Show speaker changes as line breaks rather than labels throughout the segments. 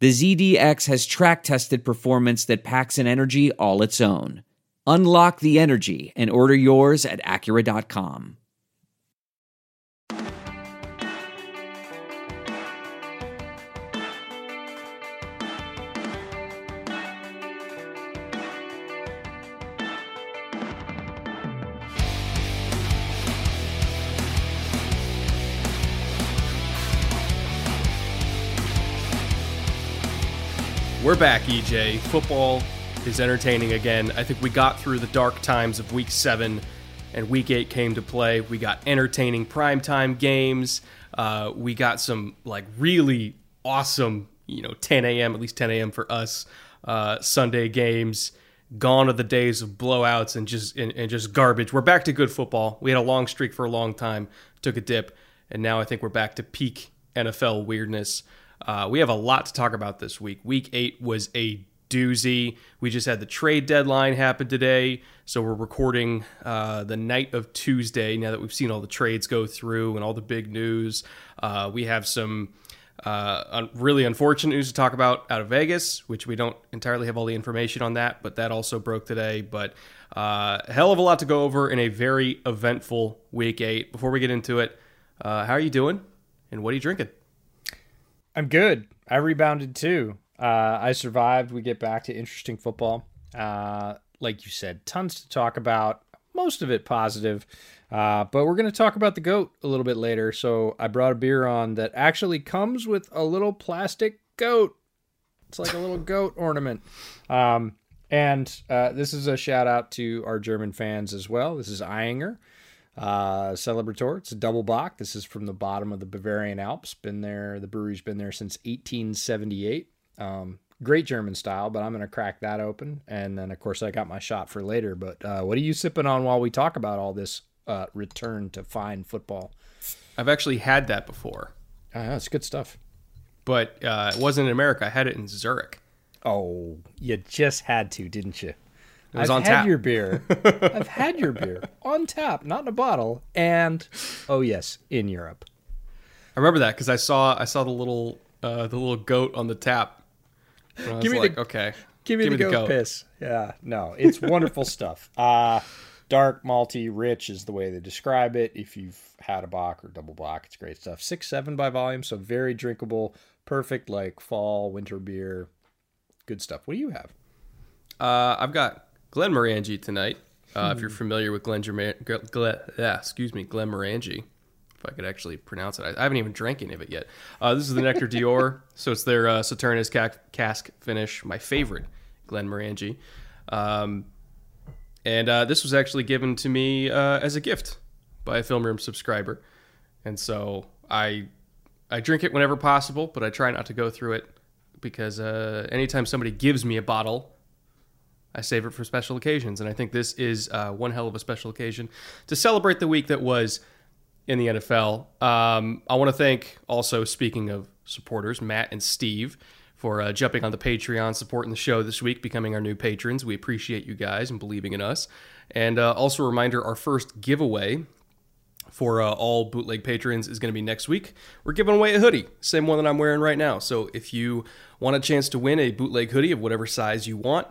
the ZDX has track tested performance that packs an energy all its own. Unlock the energy and order yours at Acura.com.
We're back, EJ. Football is entertaining again. I think we got through the dark times of week seven, and week eight came to play. We got entertaining primetime games. Uh, we got some like really awesome, you know, 10 a.m. at least 10 a.m. for us uh, Sunday games. Gone are the days of blowouts and just and, and just garbage. We're back to good football. We had a long streak for a long time, took a dip, and now I think we're back to peak NFL weirdness. Uh, we have a lot to talk about this week. Week eight was a doozy. We just had the trade deadline happen today, so we're recording uh, the night of Tuesday. Now that we've seen all the trades go through and all the big news, uh, we have some uh, really unfortunate news to talk about out of Vegas, which we don't entirely have all the information on that, but that also broke today. But uh, hell of a lot to go over in a very eventful week eight. Before we get into it, uh, how are you doing, and what are you drinking?
I'm good. I rebounded too. Uh, I survived. We get back to interesting football. Uh, like you said, tons to talk about. Most of it positive. Uh, but we're going to talk about the goat a little bit later. So I brought a beer on that actually comes with a little plastic goat. It's like a little goat ornament. Um, and uh, this is a shout out to our German fans as well. This is Ayinger uh, Celebrator. It's a double bock. This is from the bottom of the Bavarian Alps. Been there. The brewery's been there since 1878. Um, great German style, but I'm going to crack that open. And then, of course, I got my shot for later. But uh, what are you sipping on while we talk about all this uh, return to fine football?
I've actually had that before.
Uh, that's good stuff.
But uh, it wasn't in America. I had it in Zurich.
Oh, you just had to, didn't you?
It was
I've
on
had
tap.
your beer. I've had your beer on tap, not in a bottle. And oh yes, in Europe.
I remember that because I saw I saw the little uh, the little goat on the tap. And I was
Give me
like,
the-
okay,
Give me, the, goat, piss. Yeah, no, it's wonderful stuff. Uh dark, malty, rich is the way they describe it. If you've had a bock or double bock, it's great stuff. Six seven by volume, so very drinkable, perfect like fall winter beer. Good stuff. What do you have?
Uh, I've got Glenmorangie tonight. Uh, If you're familiar with Glen, Germa- Gl- Gl- yeah, excuse me, Glenmorangie. If I could actually pronounce it, I, I haven't even drank any of it yet. Uh, this is the Nectar d'Or, so it's their uh, Sauternes ca- cask finish, my favorite, Glenmorangie. Um, and uh, this was actually given to me uh, as a gift by a film room subscriber, and so I I drink it whenever possible, but I try not to go through it because uh, anytime somebody gives me a bottle, I save it for special occasions, and I think this is uh, one hell of a special occasion to celebrate the week that was in the NFL. Um, I want to thank also, speaking of supporters, Matt and Steve for uh, jumping on the Patreon, supporting the show this week, becoming our new patrons. We appreciate you guys and believing in us. And uh, also a reminder, our first giveaway for uh, all bootleg patrons is going to be next week. We're giving away a hoodie, same one that I'm wearing right now. So if you want a chance to win a bootleg hoodie of whatever size you want,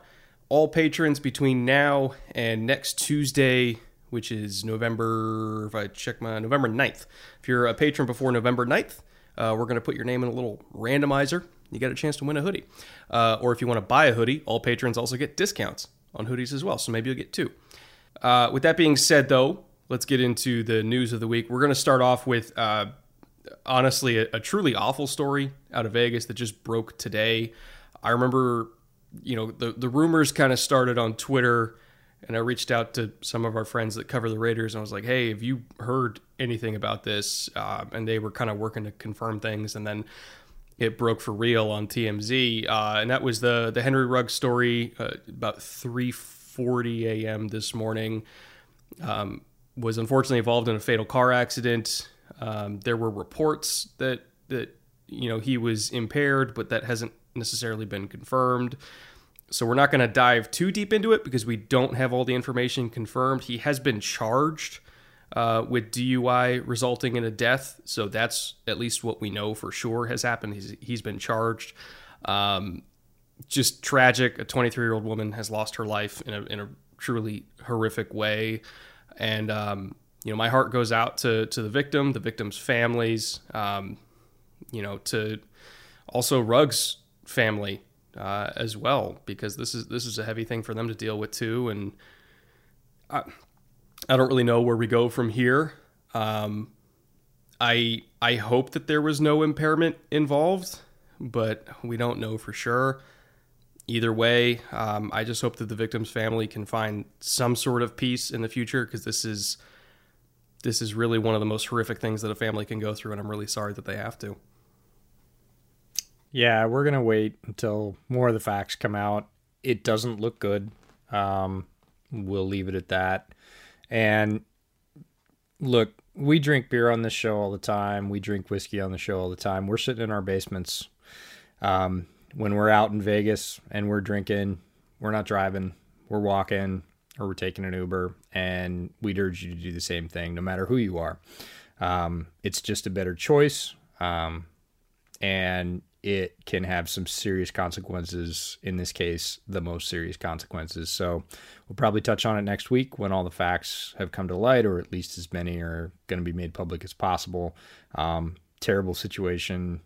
all patrons between now and next Tuesday, which is November, if I check my November 9th. If you're a patron before November 9th, uh, we're going to put your name in a little randomizer. You get a chance to win a hoodie. Uh, or if you want to buy a hoodie, all patrons also get discounts on hoodies as well. So maybe you'll get two. Uh, with that being said, though, let's get into the news of the week. We're going to start off with uh, honestly a, a, truly awful story out of Vegas that just broke today. I remember, you know, the the rumors kind of started on Twitter, and I reached out to some of our friends that cover the Raiders, and I was like, "Hey, have you heard anything about this?" Uh, and they were kind of working to confirm things, and then it broke for real on TMZ, uh, and that was the the Henry Ruggs story uh, about 3:40 a.m. this morning. Um, was unfortunately involved in a fatal car accident. Um, there were reports that that you know he was impaired, but that hasn't necessarily been confirmed. So we're not going to dive too deep into it because we don't have all the information confirmed. He has been charged uh, with DUI resulting in a death, so that's at least what we know for sure has happened. He's he's been charged. Um, just tragic. A 23 year old woman has lost her life in a in a truly horrific way, and um, you know my heart goes out to to the victim, the victim's families. Um, you know to also Ruggs family uh, as well because this is this is a heavy thing for them to deal with too, and I, I don't really know where we go from here. Um, I I hope that there was no impairment involved, but we don't know for sure. Either way, um, I just hope that the victim's family can find some sort of peace in the future because this is this is really one of the most horrific things that a family can go through, and I'm really sorry that they have to.
Yeah, we're gonna wait until more of the facts come out. It doesn't look good. Um, we'll leave it at that. And look, we drink beer on this show all the time. We drink whiskey on the show all the time. We're sitting in our basements. Um, when we're out in Vegas and we're drinking, we're not driving, we're walking or we're taking an Uber, and we'd urge you to do the same thing, no matter who you are. Um, it's just a better choice. Um, and it can have some serious consequences. In this case, the most serious consequences. So we'll probably touch on it next week when all the facts have come to light, or at least as many are going to be made public as possible. Um, terrible situation.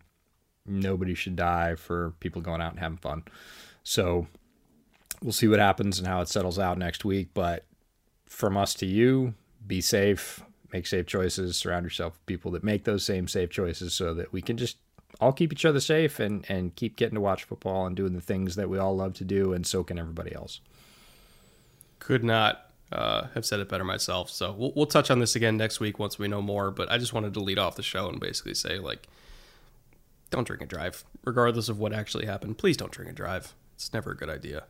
Nobody should die for people going out and having fun. So we'll see what happens and how it settles out next week. But from us to you, be safe, make safe choices, surround yourself with people that make those same safe choices so that we can just all keep each other safe and and keep getting to watch football and doing the things that we all love to do, and so can everybody else.
Could not uh, have said it better myself. So we'll, we'll touch on this again next week once we know more. But I just wanted to lead off the show and basically say like, don't drink and drive, regardless of what actually happened. Please don't drink and drive. It's never a good idea.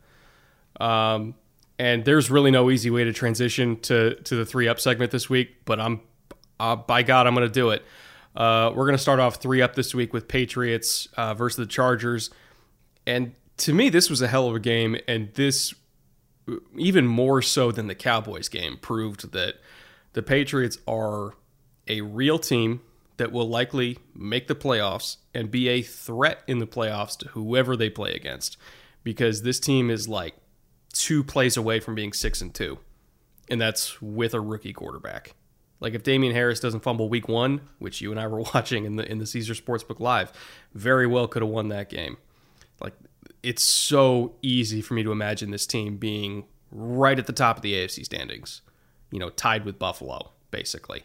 Um, and there's really no easy way to transition to to the three up segment this week. But I'm, uh, by God, I'm going to do it. Uh, we're going to start off three up this week with Patriots uh, versus the Chargers. And to me, this was a hell of a game. And this, even more so than the Cowboys game, proved that the Patriots are a real team that will likely make the playoffs and be a threat in the playoffs to whoever they play against. Because this team is like two plays away from being six and two. And that's with a rookie quarterback. Like if Damien Harris doesn't fumble week one, which you and I were watching in the in the Caesar Sportsbook Live, very well could have won that game. Like it's so easy for me to imagine this team being right at the top of the AFC standings, you know, tied with Buffalo, basically.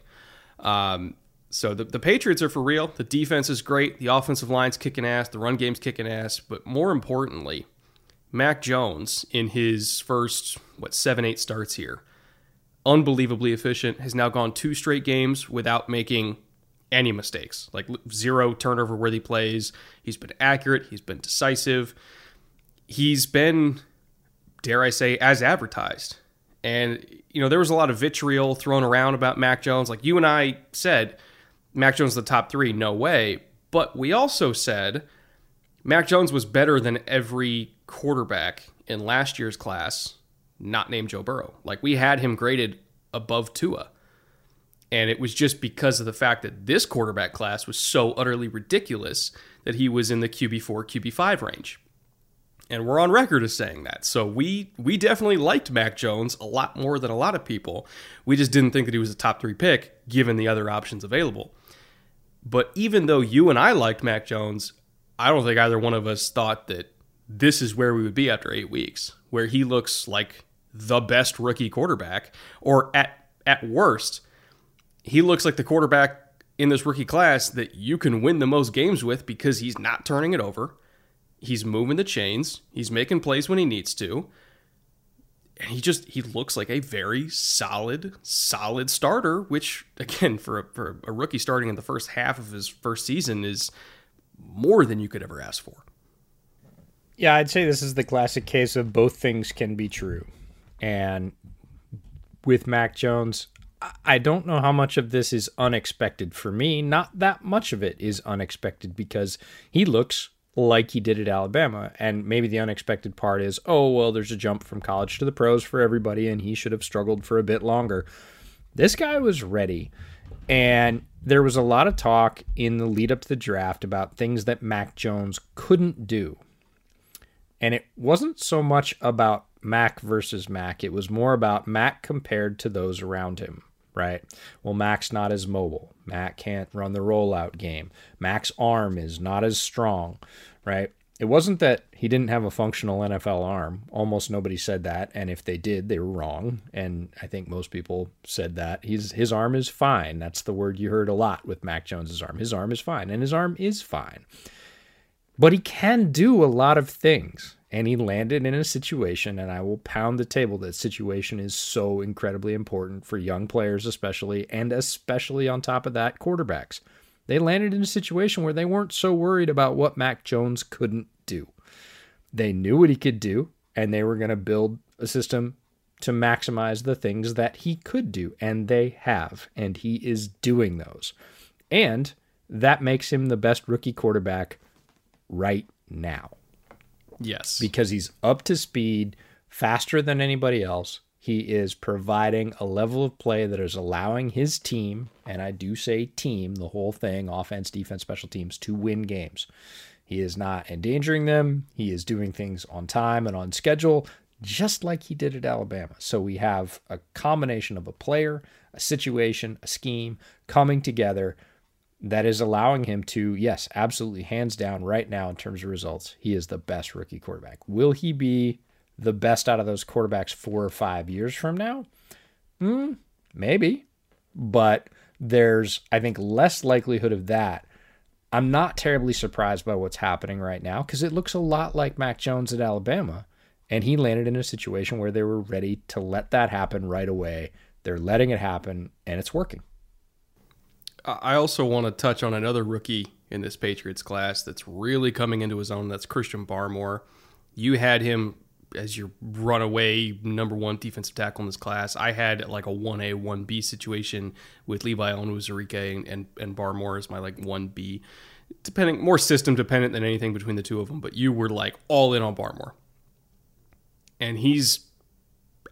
Um, so the, the Patriots are for real. The defense is great. The offensive line's kicking ass. The run game's kicking ass. But more importantly, Mac Jones in his first what seven eight starts here unbelievably efficient, has now gone two straight games without making any mistakes, like zero turnover worthy plays. He's been accurate, he's been decisive, he's been, dare I say, as advertised. And, you know, there was a lot of vitriol thrown around about Mac Jones. Like you and I said, Mac Jones the top three, no way. But we also said Mac Jones was better than every quarterback in last year's class not named Joe Burrow. Like we had him graded above Tua. And it was just because of the fact that this quarterback class was so utterly ridiculous that he was in the QB4, QB5 range. And we're on record as saying that. So we we definitely liked Mac Jones a lot more than a lot of people. We just didn't think that he was a top 3 pick given the other options available. But even though you and I liked Mac Jones, I don't think either one of us thought that this is where we would be after 8 weeks, where he looks like the best rookie quarterback, or at at worst, he looks like the quarterback in this rookie class that you can win the most games with because he's not turning it over. He's moving the chains. He's making plays when he needs to. And he just he looks like a very solid, solid starter, which again for a, for a rookie starting in the first half of his first season is more than you could ever ask for.
Yeah, I'd say this is the classic case of both things can be true. And with Mac Jones, I don't know how much of this is unexpected for me. Not that much of it is unexpected because he looks like he did at Alabama. And maybe the unexpected part is, oh, well, there's a jump from college to the pros for everybody, and he should have struggled for a bit longer. This guy was ready. And there was a lot of talk in the lead up to the draft about things that Mac Jones couldn't do. And it wasn't so much about Mac versus Mac, it was more about Mac compared to those around him right? Well, Mac's not as mobile. Mac can't run the rollout game. Mac's arm is not as strong, right? It wasn't that he didn't have a functional NFL arm. Almost nobody said that, and if they did, they were wrong. And I think most people said that. His his arm is fine. That's the word you heard a lot with Mac Jones's arm. His arm is fine, and his arm is fine. But he can do a lot of things. And he landed in a situation and i will pound the table that situation is so incredibly important for young players especially and especially on top of that quarterbacks. They landed in a situation where they weren't so worried about what mac jones couldn't do. They knew what he could do and they were going to build a system to maximize the things that he could do and they have and he is doing those. And that makes him the best rookie quarterback right now
Yes.
Because he's up to speed faster than anybody else. He is providing a level of play that is allowing his team, and I do say team, the whole thing, offense, defense, special teams, to win games. He is not endangering them. He is doing things on time and on schedule, just like he did at Alabama. So we have a combination of a player, a situation, a scheme coming together that is allowing him to, yes, absolutely, hands down, right now in terms of results, he is the best rookie quarterback. Will he be the best out of those quarterbacks four or five years from now? Hmm, maybe. But there's, I think, less likelihood of that. I'm not terribly surprised by what's happening right now because it looks a lot like Mac Jones at Alabama. And he landed in a situation where they were ready to let that happen right away. They're letting it happen, and it's working.
I also want to touch on another rookie in this Patriots class that's really coming into his own. That's Christian Barmore. You had him as your runaway number one defensive tackle in this class. I had like a 1A, 1B situation with Levi Onwuzurike and, and, and Barmore as my like 1B. Depending, more system dependent than anything between the two of them, but you were like all in on Barmore. And he's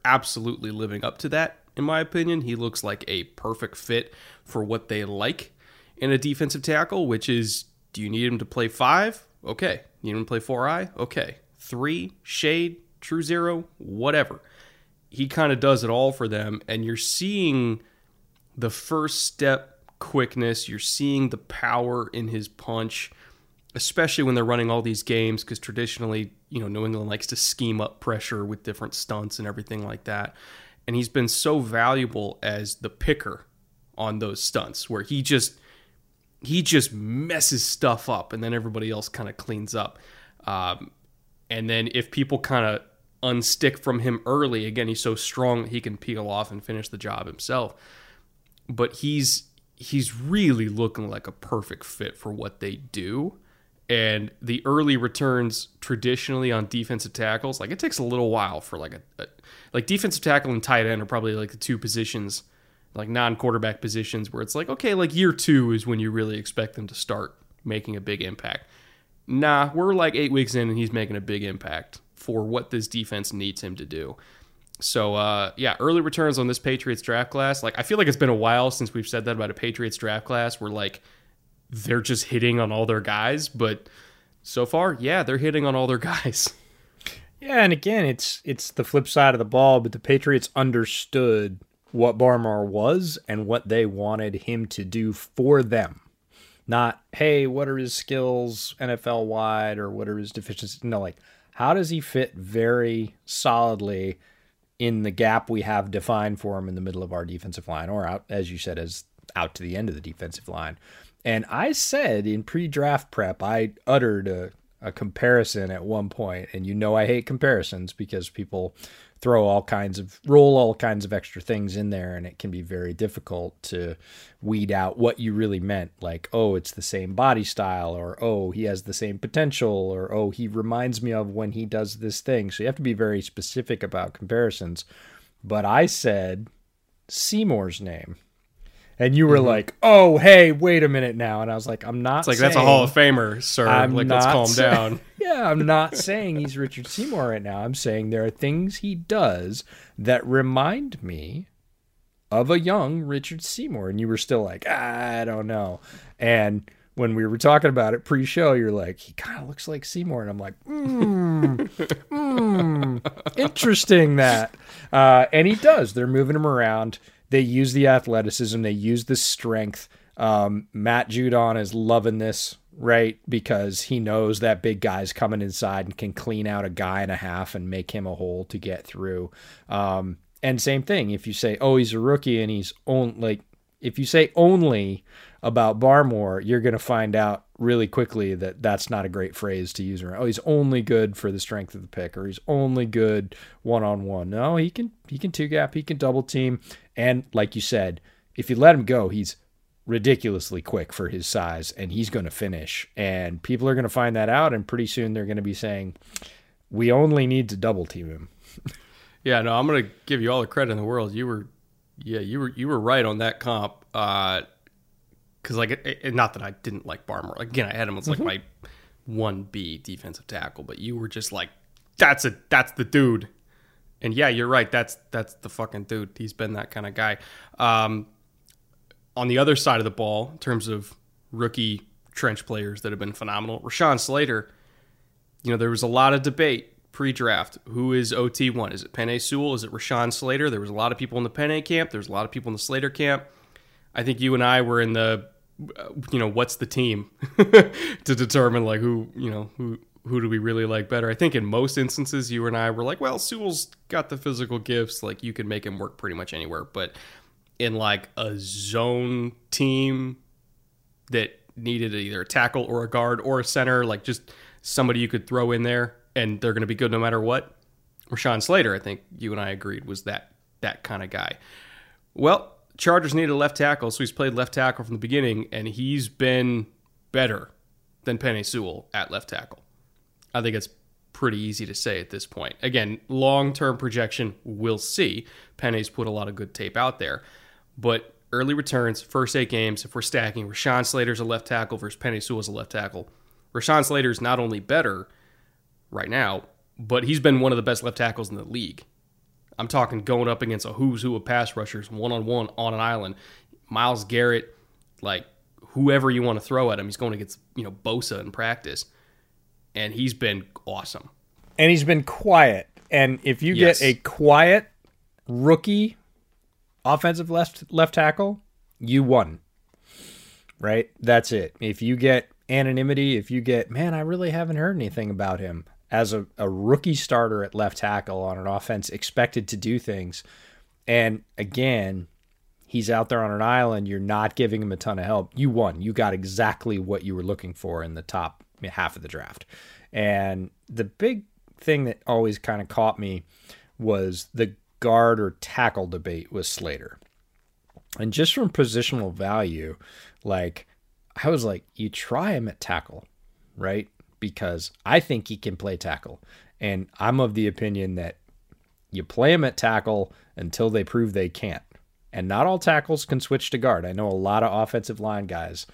absolutely living up to that in my opinion. He looks like a perfect fit for what they like in a defensive tackle, which is do you need him to play five? Okay. You need him to play four eye? Okay. Three, shade, true zero, whatever. He kind of does it all for them, and you're seeing the first step quickness, you're seeing the power in his punch, especially when they're running all these games, because traditionally, you know, New England likes to scheme up pressure with different stunts and everything like that and he's been so valuable as the picker on those stunts where he just he just messes stuff up and then everybody else kind of cleans up. Um, and then if people kind of unstick from him early again he's so strong that he can peel off and finish the job himself. But he's he's really looking like a perfect fit for what they do. And the early returns traditionally on defensive tackles like it takes a little while for like a, a like defensive tackle and tight end are probably like the two positions like non-quarterback positions where it's like okay like year two is when you really expect them to start making a big impact nah we're like eight weeks in and he's making a big impact for what this defense needs him to do so uh, yeah early returns on this patriots draft class like i feel like it's been a while since we've said that about a patriots draft class where like they're just hitting on all their guys, but so far, yeah, they're hitting on all their guys.
Yeah, and again, it's it's the flip side of the ball, but the Patriots understood what Barmore was and what they wanted him to do for them. Not, hey, what are his skills NFL wide or what are his deficiencies? No, like how does he fit very solidly in the gap we have defined for him in the middle of our defensive line, or out, as you said, as out to the end of the defensive line. And I said in pre draft prep, I uttered a, a comparison at one point, and you know I hate comparisons because people throw all kinds of roll all kinds of extra things in there and it can be very difficult to weed out what you really meant. Like oh it's the same body style or oh he has the same potential or oh he reminds me of when he does this thing. So you have to be very specific about comparisons. But i said seymour's name and you were mm-hmm. like, "Oh, hey, wait a minute now," and I was like, "I'm not."
It's like saying, that's a Hall of Famer, sir. I'm like, let's calm say- down.
yeah, I'm not saying he's Richard Seymour right now. I'm saying there are things he does that remind me of a young Richard Seymour, and you were still like, I don't know, and when we were talking about it pre-show, you're like, he kind of looks like Seymour, and I'm like, hmm, mm, interesting that, uh, and he does. They're moving him around. They use the athleticism, they use the strength. Um, Matt Judon is loving this, right? Because he knows that big guy's coming inside and can clean out a guy and a half and make him a hole to get through. Um, and same thing, if you say, oh, he's a rookie and he's only like, if you say only about Barmore, you're going to find out really quickly that that's not a great phrase to use around. Oh, he's only good for the strength of the pick, or he's only good one on one. No, he can he can two gap, he can double team, and like you said, if you let him go, he's ridiculously quick for his size, and he's going to finish. And people are going to find that out, and pretty soon they're going to be saying, "We only need to double team him."
yeah, no, I'm going to give you all the credit in the world. You were, yeah, you were you were right on that comp. Uh, because like it, it, not that I didn't like Barmore. Again, I had him as like mm-hmm. my one B defensive tackle, but you were just like, that's a that's the dude. And yeah, you're right. That's that's the fucking dude. He's been that kind of guy. Um, on the other side of the ball, in terms of rookie trench players that have been phenomenal, Rashawn Slater. You know, there was a lot of debate pre-draft. Who is OT one? Is it Penei Sewell? Is it Rashawn Slater? There was a lot of people in the Penei camp. There's a lot of people in the Slater camp. I think you and I were in the you know what's the team to determine like who you know who who do we really like better? I think in most instances you and i were like well sewell's got the physical gifts like you can make him work pretty much anywhere. But in like a zone team that needed either a tackle or a guard or a center like just somebody you could throw in there and they're going to be good no matter what rashawn slater i think you and i agreed was that that kind of guy. Well Chargers needed a left tackle, so he's played left tackle from the beginning, and he's been better than Penei Sewell at left tackle. I think it's pretty easy to say at this point. Again, long term projection, we'll see. Penei's put a lot of good tape out there. But early returns, first eight games, if we're stacking, Rashawn Slater's a left tackle versus Penei Sewell's a left tackle. Rashawn Slater's not only better right now, but he's been one of the best left tackles in the league. I'm talking going up against a who's who of pass rushers one on one on an island. Myles Garrett, like whoever you want to throw at him, he's going against you know Bosa in practice, and he's been awesome.
And he's been quiet. And if you yes. get a quiet rookie offensive left left tackle, you won. Right? That's it. If you get anonymity, if you get, man, I really haven't heard anything about him as a, a rookie starter at left tackle on an offense expected to do things. And again, he's out there on an island. You're not giving him a ton of help. You won. You got exactly what you were looking for in the top half of the draft. And the big thing that always kind of caught me was the guard or tackle debate with Slater. And just from positional value, like I was like, you try him at tackle, right? Because I think he can play tackle. And I'm of the opinion that you play him at tackle until they prove they can't. And not all tackles can switch to guard. I know a lot of offensive line guys,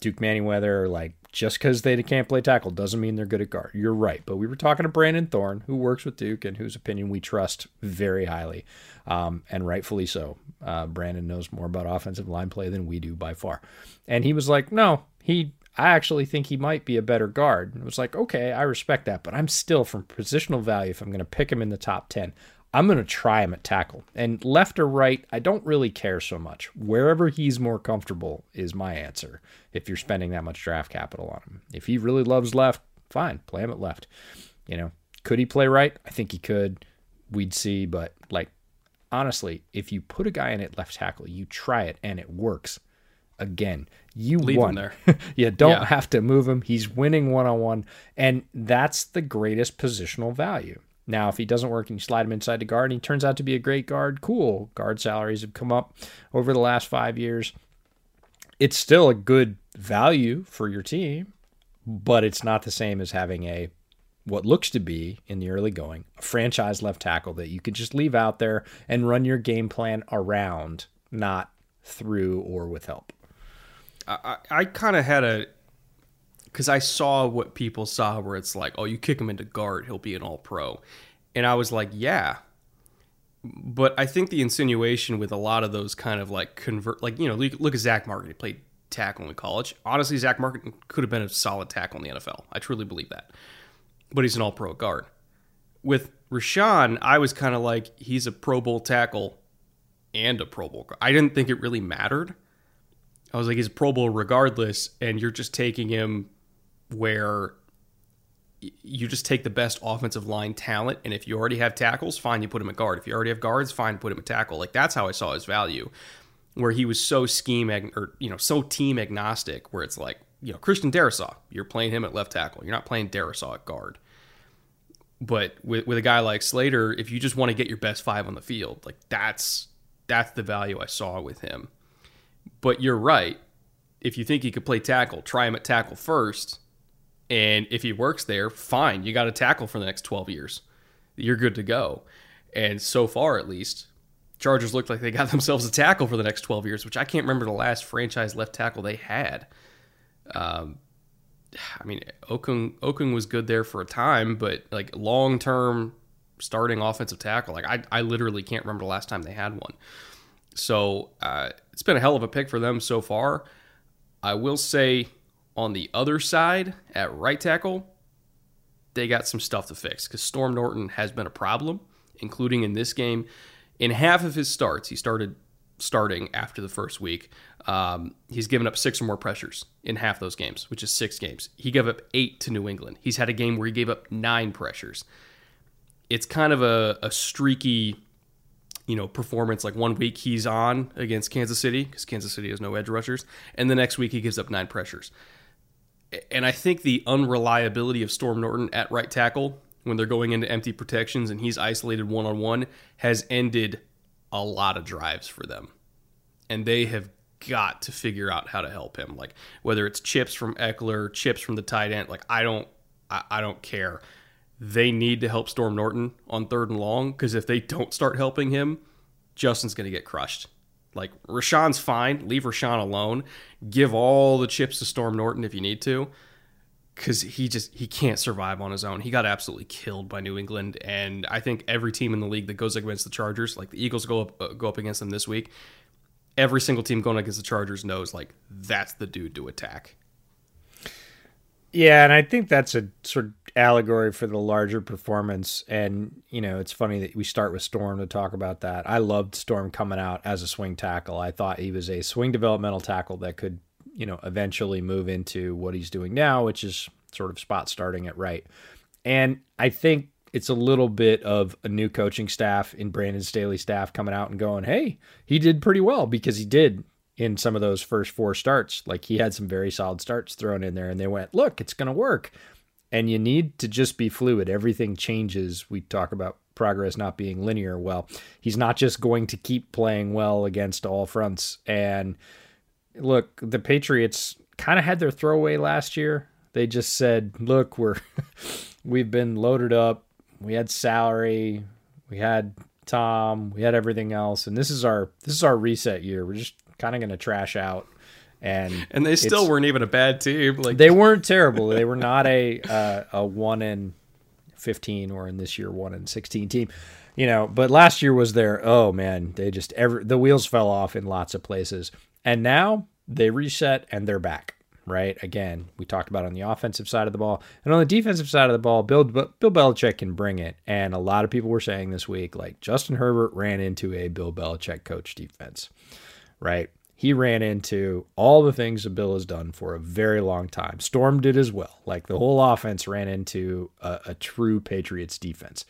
Duke Manyweather, like just because they can't play tackle doesn't mean they're good at guard. You're right. But we were talking to Brandon Thorn, who works with Duke and whose opinion we trust very highly, um, and rightfully so. Uh, Brandon knows more about offensive line play than we do by far. And he was like, no, he I actually think he might be a better guard. And it was like, okay, I respect that, but I'm still from positional value. If I'm going to pick him in the top 10, I'm going to try him at tackle. And left or right, I don't really care so much. Wherever he's more comfortable is my answer if you're spending that much draft capital on him. If he really loves left, fine, play him at left. You know, could he play right? I think he could. we'd see. But like honestly, if you put a guy in at left tackle, you try it and it works. Again, you
Leave
won.
him there.
you don't
Yeah.
have to move him. He's winning one on one, and that's the greatest positional value. Now, if he doesn't work and you slide him inside the guard and he turns out to be a great guard, cool. Guard salaries have come up over the last five years. It's still a good value for your team, but it's not the same as having a what looks to be in the early going a franchise left tackle that you could just leave out there and run your game plan around, not through or with help.
I, I, kind of had a because I saw what people saw where it's like, oh, you kick him into guard, he'll be an all pro. And I was like, yeah. But I think the insinuation with a lot of those kind of like convert, like, you know, look, look at Zach Martin. He played tackle in college. Honestly, Zach Martin could have been a solid tackle in the NFL. I truly believe that. But he's an all pro guard. With Rashawn, I was kind of like, he's a Pro Bowl tackle and a Pro Bowl guard. I didn't think it really mattered. I was like, he's a Pro Bowl regardless, and you're just taking him where you just take the best offensive line talent, and if you already have tackles, fine, you put him at guard. If you already have guards, fine, put him at tackle. Like that's how I saw his value, where he was so scheme ag- or you know so team agnostic, where it's like you know Christian Darrisaw, you're playing him at left tackle, you're not playing Darrisaw at guard. But with with a guy like Slater, if you just want to get your best five on the field, like that's that's the value I saw with him. But you're right. If you think he could play tackle, try him at tackle first. And if he works there, fine. You got a tackle for the next 12 years. You're good to go. And so far, at least, Chargers looked like they got themselves a tackle for the next 12 years, which I can't remember the last franchise left tackle they had. Um, I mean, Okung Okung was good there for a time, but like long term starting offensive tackle, like I, I literally can't remember the last time they had one. So uh, it's been a hell of a pick for them so far. I will say on the other side at right tackle, they got some stuff to fix because Storm Norton has been a problem, including in this game. In half of his starts, he started starting after the first week. Um, he's given up six or more pressures in half those games, which is six games. He gave up eight to New England. He's had a game where he gave up nine pressures. It's kind of a, a streaky, you know, performance. Like one week he's on against Kansas City because Kansas City has no edge rushers, and the next week he gives up nine pressures. And I think the unreliability of Storm Norton at right tackle when they're going into empty protections and he's isolated one on one has ended a lot of drives for them. And they have got to figure out how to help him. Like whether it's chips from Ekeler, chips from the tight end, like I don't I, I don't care. They need to help Storm Norton on third and long because if they don't start helping him, Justin's gonna get crushed. Like Rashawn's fine. Leave Rashawn alone. Give all the chips to Storm Norton if you need to. Cause he just he can't survive on his own. He got absolutely killed by New England, and I think every team in the league that goes against the Chargers, like the Eagles go up uh, go up against them this week, every single team going against the Chargers knows like that's the dude to attack.
Yeah, and I think that's a sort of allegory for the larger performance. And, you know, it's funny that we start with Storm to talk about that. I loved Storm coming out as a swing tackle. I thought he was a swing developmental tackle that could, you know, eventually move into what he's doing now, which is sort of spot starting at right. And I think it's a little bit of a new coaching staff in Brandon Staley staff coming out and going, hey, he did pretty well because he did in some of those first four starts. Like he had some very solid starts thrown in there, and they went, look, it's going to work. And you need to just be fluid. Everything changes. We talk about progress not being linear. Well, he's not just going to keep playing well against all fronts. And look, the Patriots kind of had their throwaway last year. They just said, look, we're we've been loaded up. We had salary, we had Tom, we had everything else, and this is our this is our reset year. We're just kind of going to trash out and
And they still weren't even a bad team. Like
they weren't terrible. They were not a uh, a one in fifteen or in this year one in sixteen team, you know. But last year was their oh man, they just every the wheels fell off in lots of places, and now they reset and they're back. Right again, we talked about on the offensive side of the ball and on the defensive side of the ball. Bill Bill Belichick can bring it, and a lot of people were saying this week like Justin Herbert ran into a Bill Belichick coach defense right? He ran into all the things that Bill has done for a very long time. Storm did as well. Like the whole offense ran into a, a true Patriots defense.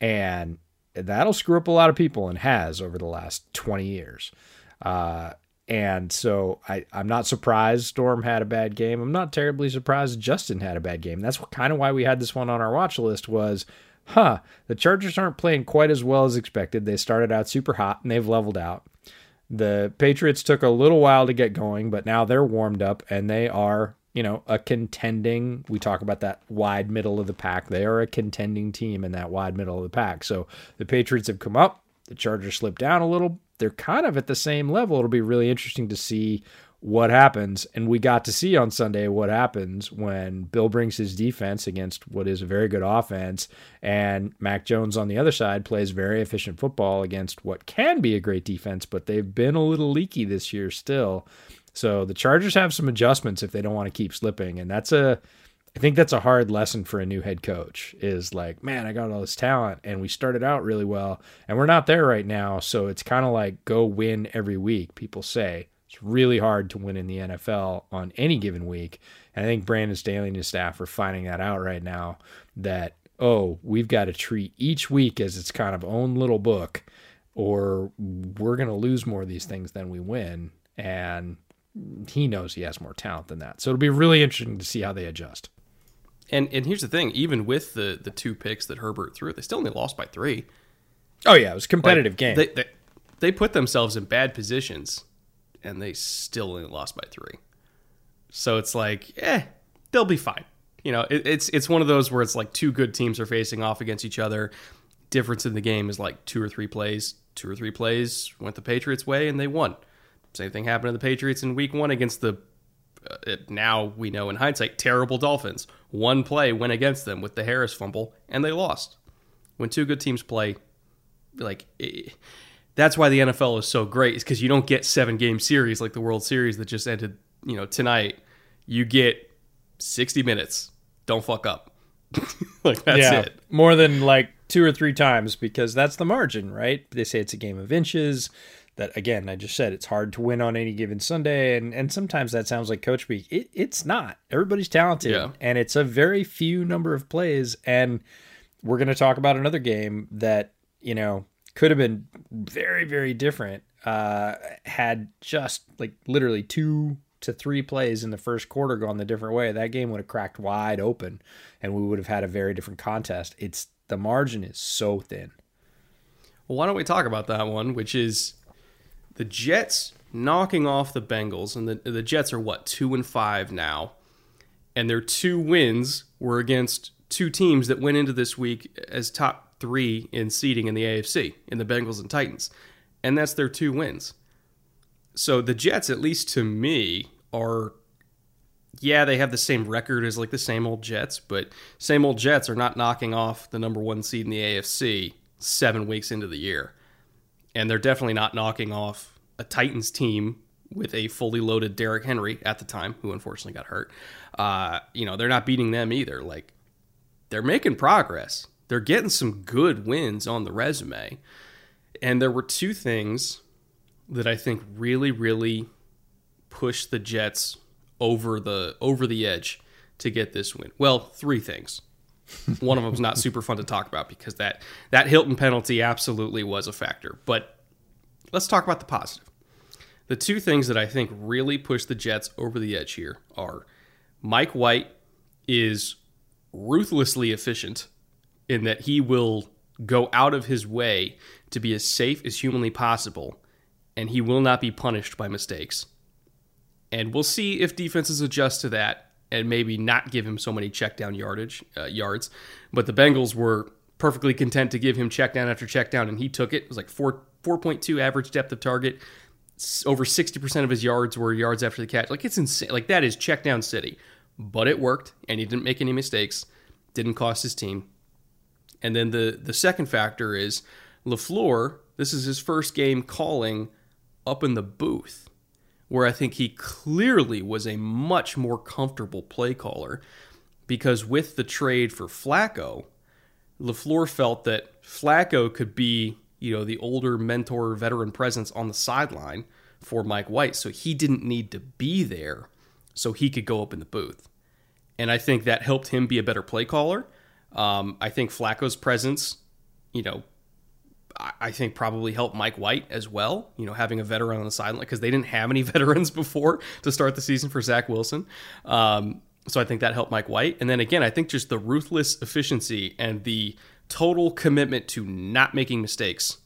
And that'll screw up a lot of people and has over the last 20 years. Uh, and so I, I'm not surprised Storm had a bad game. I'm not terribly surprised Justin had a bad game. That's kind of why we had this one on our watch list was, huh, the Chargers aren't playing quite as well as expected. They started out super hot and they've leveled out. The Patriots took a little while to get going, but now they're warmed up and they are, you know, a contending. We talk about that wide middle of the pack. They are a contending team in that wide middle of the pack. So the Patriots have come up. The Chargers slipped down a little they're kind of at the same level. It'll be really interesting to see what happens. And we got to see on Sunday what happens when Bill brings his defense against what is a very good offense, and Mac Jones on the other side plays very efficient football against what can be a great defense, but they've been a little leaky this year still. So the Chargers have some adjustments if they don't want to keep slipping, and that's a I think that's a hard lesson for a new head coach is like, man, I got all this talent and we started out really well and we're not there right now. So it's kind of like go win every week, people say. It's really hard to win in the NFL on any given week. And I think Brandon Staley and his staff are finding that out right now that, oh, we've got to treat each week as its kind of own little book or we're going to lose more of these things than we win. And he knows he has more talent than that. So it'll be really interesting to see how they adjust.
And and here's the thing: even with the the two picks that Herbert threw, they still only lost by three.
Oh yeah, it was a competitive like, game.
They, they, they put themselves in bad positions, and they still only lost by three. So it's like, eh, they'll be fine. You know, it, it's it's one of those where it's like two good teams are facing off against each other. Difference in the game is like two or three plays. Two or three plays went the Patriots' way, and they won. Same thing happened to the Patriots in Week One against the uh, now we know in hindsight terrible Dolphins. One play went against them with the Harris fumble, and they lost. When two good teams play, like that's why the NFL is so great. Is because you don't get seven game series like the World Series that just ended. You know tonight, you get sixty minutes. Don't fuck up. like that's yeah, it.
More than like two or three times because that's the margin, right? They say it's a game of inches that again i just said it's hard to win on any given sunday and and sometimes that sounds like coach speak it, it's not everybody's talented yeah. and it's a very few number of plays and we're going to talk about another game that you know could have been very very different uh had just like literally two to three plays in the first quarter gone the different way that game would have cracked wide open and we would have had a very different contest. It's the margin is so thin.
Well, why don't we talk about that one, which is the Jets knocking off the Bengals, and the the Jets are what two and five now, and their two wins were against two teams that went into this week as top three in seeding in the AFC, in the Bengals and Titans, and that's their two wins. So the Jets, at least to me, are yeah, they have the same record as like the same old Jets, but same old Jets are not knocking off the number one seed in the AFC seven weeks into the year and they're definitely not knocking off a Titans team with a fully loaded Derrick Henry at the time, who unfortunately got hurt. Uh, you know, they're not beating them either. Like, they're making progress. They're getting some good wins on the resume. And there were two things that I think really, really pushed the Jets over the over the edge to get this win. Well, three things. One of them is not super fun to talk about because that that Hilton penalty absolutely was a factor. But let's talk about the positive. The two things that I think really push the Jets over the edge here are Mike White is ruthlessly efficient in that he will go out of his way to be as safe as humanly possible and he will not be punished by mistakes. And we'll see if defenses adjust to that and maybe not give him so many check down yardage uh, yards. But the Bengals were perfectly content to give him check down after check down, and he took it. It was like four four point two average depth of target. Over sixty percent of his yards were yards after the catch. Like it's insane. Like that is check down city. But it worked, and he didn't make any mistakes. Didn't cost his team. And then the the second factor is LaFleur. This is his first game calling up in the booth where I think he clearly was a much more comfortable play caller because with the trade for Flacco, LaFleur felt that Flacco could be, you know, the older mentor veteran presence on the sideline for Mike White. So he didn't need to be there so he could go up in the booth. And I think that helped him be a better play caller. Um, I think Flacco's presence, you know, I think probably helped Mike White as well. You know, having a veteran on the sideline because they didn't have any veterans before to start the season for Zach Wilson. Um, so I think that helped Mike White. And then again, I think just the ruthless efficiency and the total commitment to not making mistakes.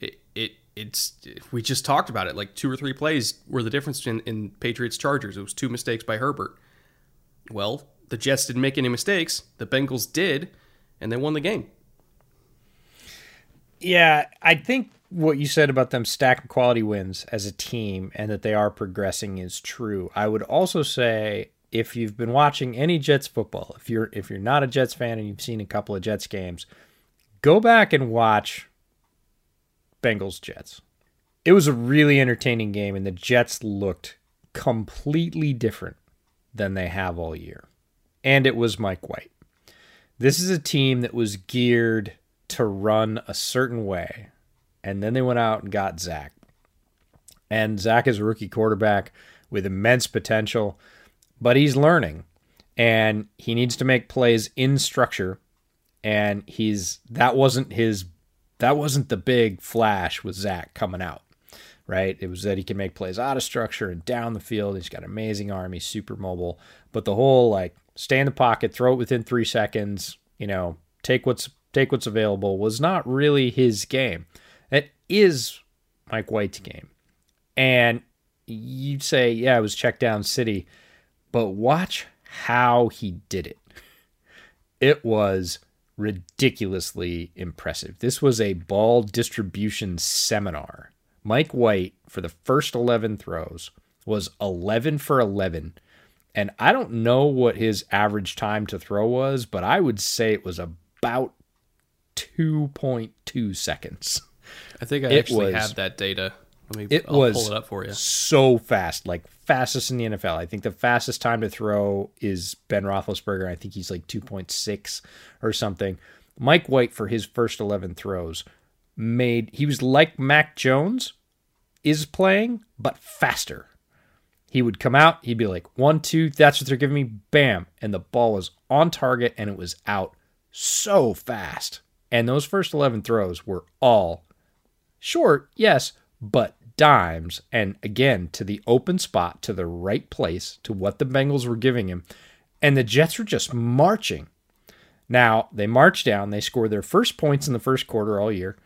It, it it's we just talked about it. Like two or three plays were the difference in, in Patriots Chargers. It was two mistakes by Herbert. Well, the Jets didn't make any mistakes. The Bengals did, and they won the game.
Yeah, I think what you said about them stacking quality wins as a team and that they are progressing is true. I would also say if you've been watching any Jets football, if you're if you're not a Jets fan and you've seen a couple of Jets games, go back and watch Bengals Jets. It was a really entertaining game and the Jets looked completely different than they have all year. And it was Mike White. This is a team that was geared to run a certain way. And then they went out and got Zach. And Zach is a rookie quarterback with immense potential, but he's learning and he needs to make plays in structure. And he's that wasn't his that wasn't the big flash with Zach coming out, right? It was that he can make plays out of structure and down the field. He's got an amazing arm. He's super mobile. But the whole like stay in the pocket, throw it within three seconds, you know, take what's take what's available was not really his game. It is Mike White's game. And you'd say, yeah, it was check down city, but watch how he did it. It was ridiculously impressive. This was a ball distribution seminar. Mike White, for the first 11 throws, was 11 for 11. And I don't know what his average time to throw was, but I would say it was about 2.2 seconds.
I think I it actually was, have that data.
Let me it I'll was pull it up for you. So fast, like fastest in the NFL. I think the fastest time to throw is Ben Roethlisberger. I think he's like 2.6 or something. Mike White for his first 11 throws made he was like Mac Jones is playing, but faster. He would come out, he'd be like, one, two, that's what they're giving me, bam. And the ball was on target and it was out so fast. And those first 11 throws were all short, yes, but dimes. And again, to the open spot, to the right place, to what the Bengals were giving him. And the Jets were just marching. Now, they marched down. They scored their first points in the first quarter all year.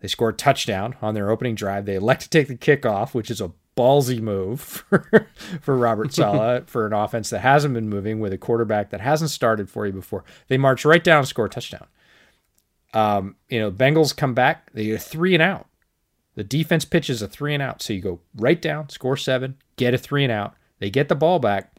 They scored a touchdown on their opening drive. They elect to take the kickoff, which is a ballsy move for, for Robert Saleh for an offense that hasn't been moving with a quarterback that hasn't started for you before. They march right down score a touchdown. Um, you know, Bengals come back, they get a three and out. The defense pitches a three and out. So you go right down, score seven, get a three and out. They get the ball back.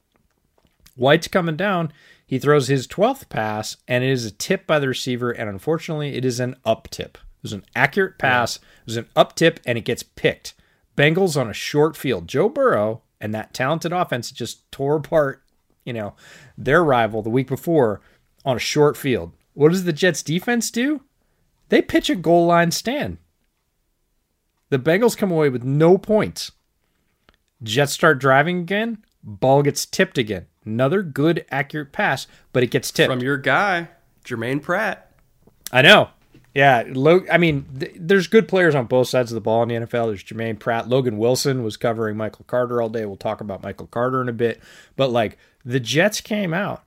White's coming down. He throws his 12th pass, and it is a tip by the receiver. And unfortunately, it is an up tip. It was an accurate pass. It was an up tip, and it gets picked. Bengals on a short field. Joe Burrow and that talented offense just tore apart, you know, their rival the week before on a short field. What does the Jets defense do? They pitch a goal line stand. The Bengals come away with no points. Jets start driving again. Ball gets tipped again. Another good, accurate pass, but it gets tipped.
From your guy, Jermaine Pratt.
I know. Yeah, I mean, th- there's good players on both sides of the ball in the NFL. There's Jermaine Pratt. Logan Wilson was covering Michael Carter all day. We'll talk about Michael Carter in a bit. But like the Jets came out,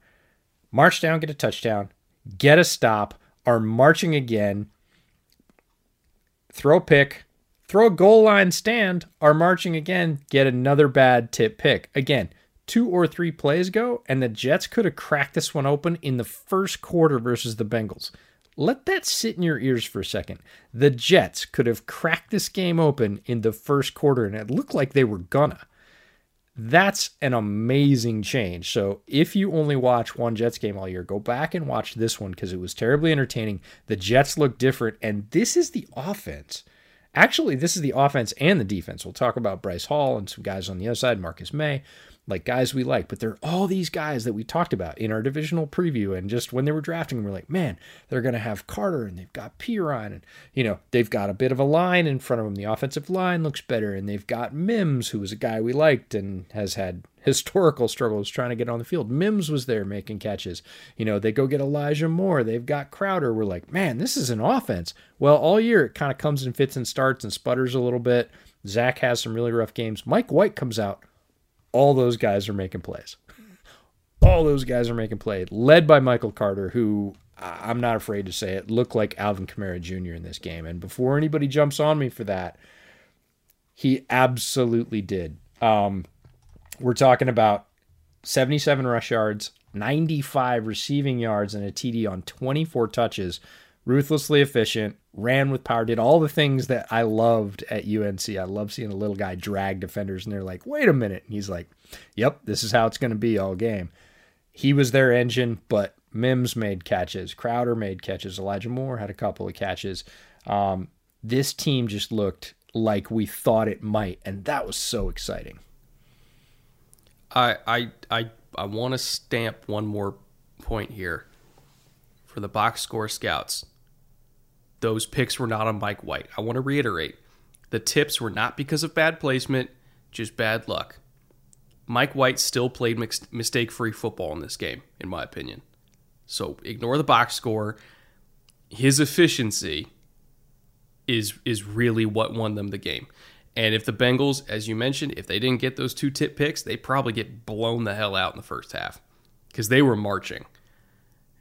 march down, get a touchdown, get a stop, are marching again, throw a pick, throw a goal line stand, are marching again, get another bad tip pick. Again, two or three plays go, and the Jets could have cracked this one open in the first quarter versus the Bengals. Let that sit in your ears for a second. The Jets could have cracked this game open in the first quarter, and it looked like they were gonna. That's an amazing change. So, if you only watch one Jets game all year, go back and watch this one because it was terribly entertaining. The Jets look different, and this is the offense. Actually, this is the offense and the defense. We'll talk about Bryce Hall and some guys on the other side, Marcus Maye. Like guys we like, but they're all these guys that we talked about in our divisional preview. And just when they were drafting, we're like, man, they're going to have Carter and they've got Perine and, you know, they've got a bit of a line in front of them. The offensive line looks better. And they've got Mims, who was a guy we liked and has had historical struggles trying to get on the field. Mims was there making catches. You know, they go get Elijah Moore. They've got Crowder. We're like, man, this is an offense. Well, all year it kind of comes and fits and starts and sputters a little bit. Zach has some really rough games. Mike White comes out all those guys are making plays. All those guys are making plays, led by Michael Carter, who I'm not afraid to say it, looked like Alvin Kamara Jr. in this game. And before anybody jumps on me for that, he absolutely did. Um, we're talking about 77 rush yards, 95 receiving yards, and a TD on 24 touches. Ruthlessly efficient, ran with power, did all the things that I loved at UNC. I love seeing a little guy drag defenders, and they're like, wait a minute. And he's like, yep, this is how it's going to be all game. He was their engine, but Mims made catches. Crowder made catches. Elijah Moore had a couple of catches. Um, this team just looked like we thought it might, and that was so exciting.
I I I I want to stamp one more point here for the box score scouts those picks were not on Mike White. I want to reiterate the tips were not because of bad placement, just bad luck. Mike White still played mistake free football in this game, in my opinion. So ignore the box score. His efficiency is is really what won them the game. And if the Bengals, as you mentioned, if they didn't get those two tip picks, they probably get blown the hell out in the first half because they were marching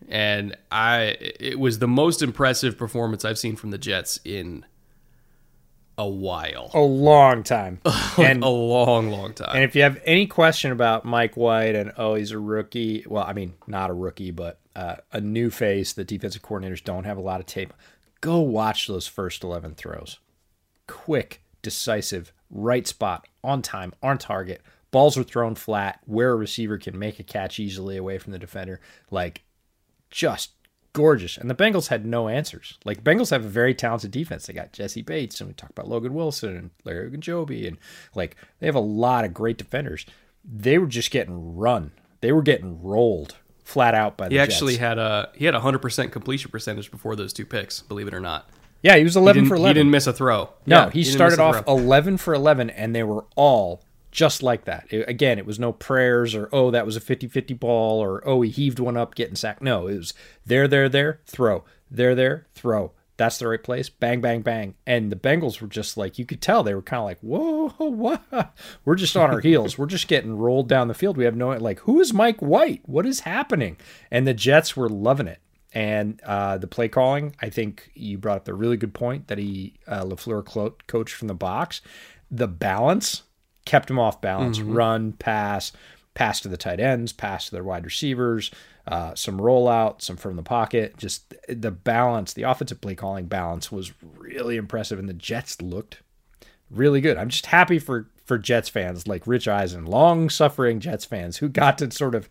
and I it was the most impressive performance I've seen from the Jets in a while.
A long time.
and a long, long time.
And if you have any question about Mike White and oh, he's a rookie, well, I mean, not a rookie, but uh, a new face, the defensive coordinators don't have a lot of tape. Go watch those first 11 throws. Quick, decisive, right spot, on time, on target. Balls are thrown flat where a receiver can make a catch easily away from the defender. Like just gorgeous. And the Bengals had no answers. Like Bengals have a very talented defense. They got Jessie Bates, and we talk about Logan Wilson and Larry Ogunjobi, and like they have a lot of great defenders. They were just getting run. They were getting rolled flat out by the.
He actually
Jets.
had a he had a hundred percent completion percentage before those two picks. Believe it or not.
Yeah, he was eleven
he
for eleven.
He didn't miss a throw.
No,
yeah,
he,
he
started off eleven for eleven, and they were all just like that. It, again, it was no prayers or, oh, that was a 50 50 ball or, oh, he heaved one up getting sacked. No, it was there, there, there, throw, there, there, throw. That's the right place. Bang, bang, bang. And the Bengals were just like, you could tell they were kind of like, whoa, what? We're just on our heels. We're just getting rolled down the field. We have no, like, who is Mike White? What is happening? And the Jets were loving it. And uh, the play calling, I think you brought up the really good point that he, uh, LaFleur coached from the box. The balance kept them off balance. Mm-hmm. Run, pass, pass to the tight ends, pass to their wide receivers, uh, some rollout, some from the pocket. Just the balance, the offensive play calling balance was really impressive, and the Jets looked really good. I'm just happy for for Jets fans like Rich Eisen, long suffering Jets fans who got to sort of,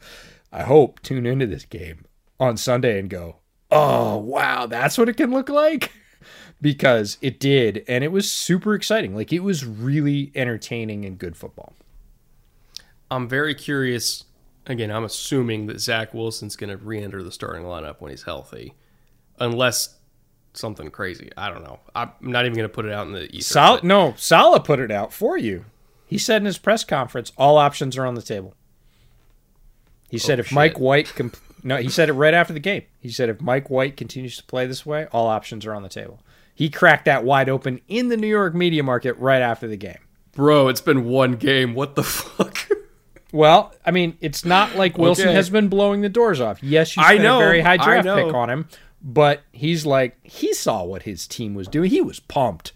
I hope, tune into this game on Sunday and go, oh wow, that's what it can look like. because it did, and it was super exciting. Like it was really entertaining and good football.
I'm very curious. Again, I'm assuming that Zach Wilson's going to re-enter the starting lineup when he's healthy, unless something crazy. I don't know. I'm not even going to put it out in the ether.
Sal- but... no, Saleh put it out for you. He said in his press conference, all options are on the table. He said oh, if shit. Mike White comp- no, he said it right after the game. He said if Mike White continues to play this way, all options are on the table. He cracked that wide open in the New York media market right after the game.
Bro, it's been one game. What the fuck?
Well, I mean, it's not like Wilson okay. has been blowing the doors off. Yes, you spent I know, a very high draft pick on him, but he's like he saw what his team was doing. He was pumped.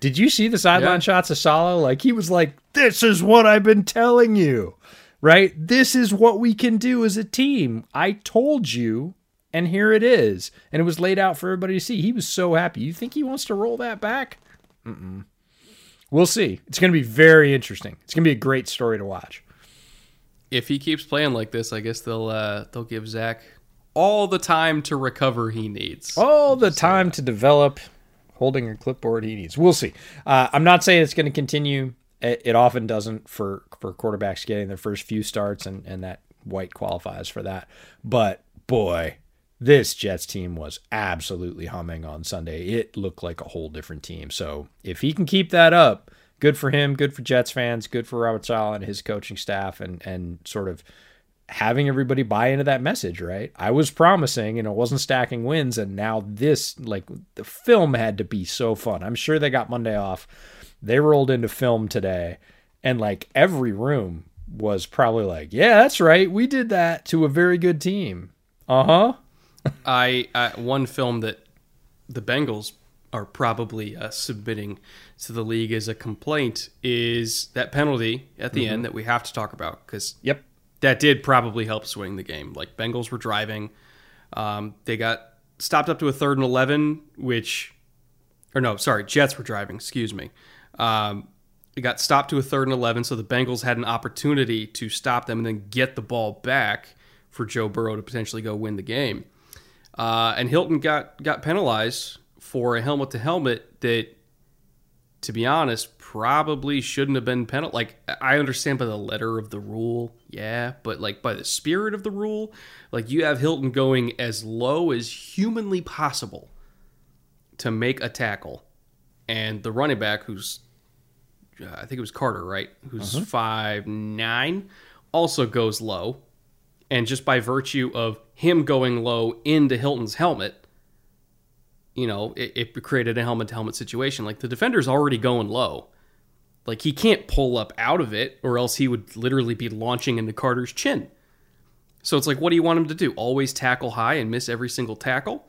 Did you see the sideline yeah. shots of Saleh? Like he was like, "This is what I've been telling you." Right? This is what we can do as a team. I told you and here it is. And it was laid out for everybody to see. He was so happy. You think he wants to roll that back? Mm-mm. We'll see. It's going to be very interesting. It's going to be a great story to watch.
If he keeps playing like this, I guess they'll uh, they'll give Zach all the time to recover he needs.
All the time to develop holding a clipboard he needs. We'll see. Uh, I'm not saying it's going to continue It, it often doesn't for for quarterbacks getting their first few starts, and and that White qualifies for that. But boy, this Jets team was absolutely humming on Sunday. It looked like a whole different team. So if he can keep that up, good for him, good for Jets fans, good for Robert Saleh and his coaching staff, and and sort of having everybody buy into that message, right? I was promising, and it wasn't stacking wins, and now this, like the film had to be so fun. I'm sure they got Monday off. They rolled into film today, and like every room was probably like, yeah, that's right, we did that to a very good team. Uh huh.
I, I one film that the Bengals are probably uh, submitting to the league as a complaint is that penalty at the mm-hmm. end that we have to talk about because
yep,
that did probably help swing the game. Like Bengals were driving, um, they got stopped up to a third and eleven, which or no, sorry, Jets were driving. Excuse me. Um, it got stopped to a third and 11, so the Bengals had an opportunity to stop them and then get the ball back for Joe Burrow to potentially go win the game. Uh, and Hilton got got penalized for a helmet to helmet that, to be honest, probably shouldn't have been penal. Like I understand by the letter of the rule, yeah, but like by the spirit of the rule, like you have Hilton going as low as humanly possible to make a tackle, and the running back who's uh, I think it was Carter, right? Who's uh-huh. five nine, also goes low, and just by virtue of him going low into Hilton's helmet, you know, it, it created a helmet to helmet situation. Like the defender's already going low. Like he can't pull up out of it, or else he would literally be launching into Carter's chin. So it's like, what do you want him to do? Always tackle high and miss every single tackle?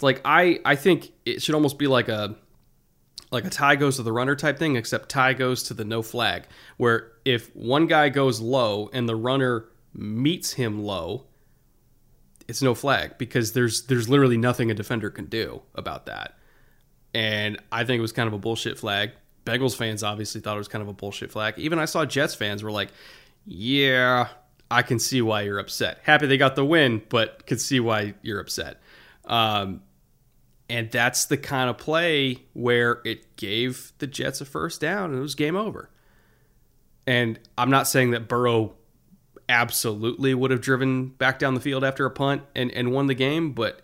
Like I, I think it should almost be like a like a tie goes to the runner type thing, except tie goes to the no flag. Where if one guy goes low and the runner meets him low, it's no flag because there's there's literally nothing a defender can do about that. And I think it was kind of a bullshit flag. Bengals fans obviously thought it was kind of a bullshit flag. Even I saw Jets fans were like, "Yeah, I can see why you're upset. Happy they got the win, but could see why you're upset." Um, and that's the kind of play where it gave the Jets a first down and it was game over. And I'm not saying that Burrow absolutely would have driven back down the field after a punt and, and won the game, but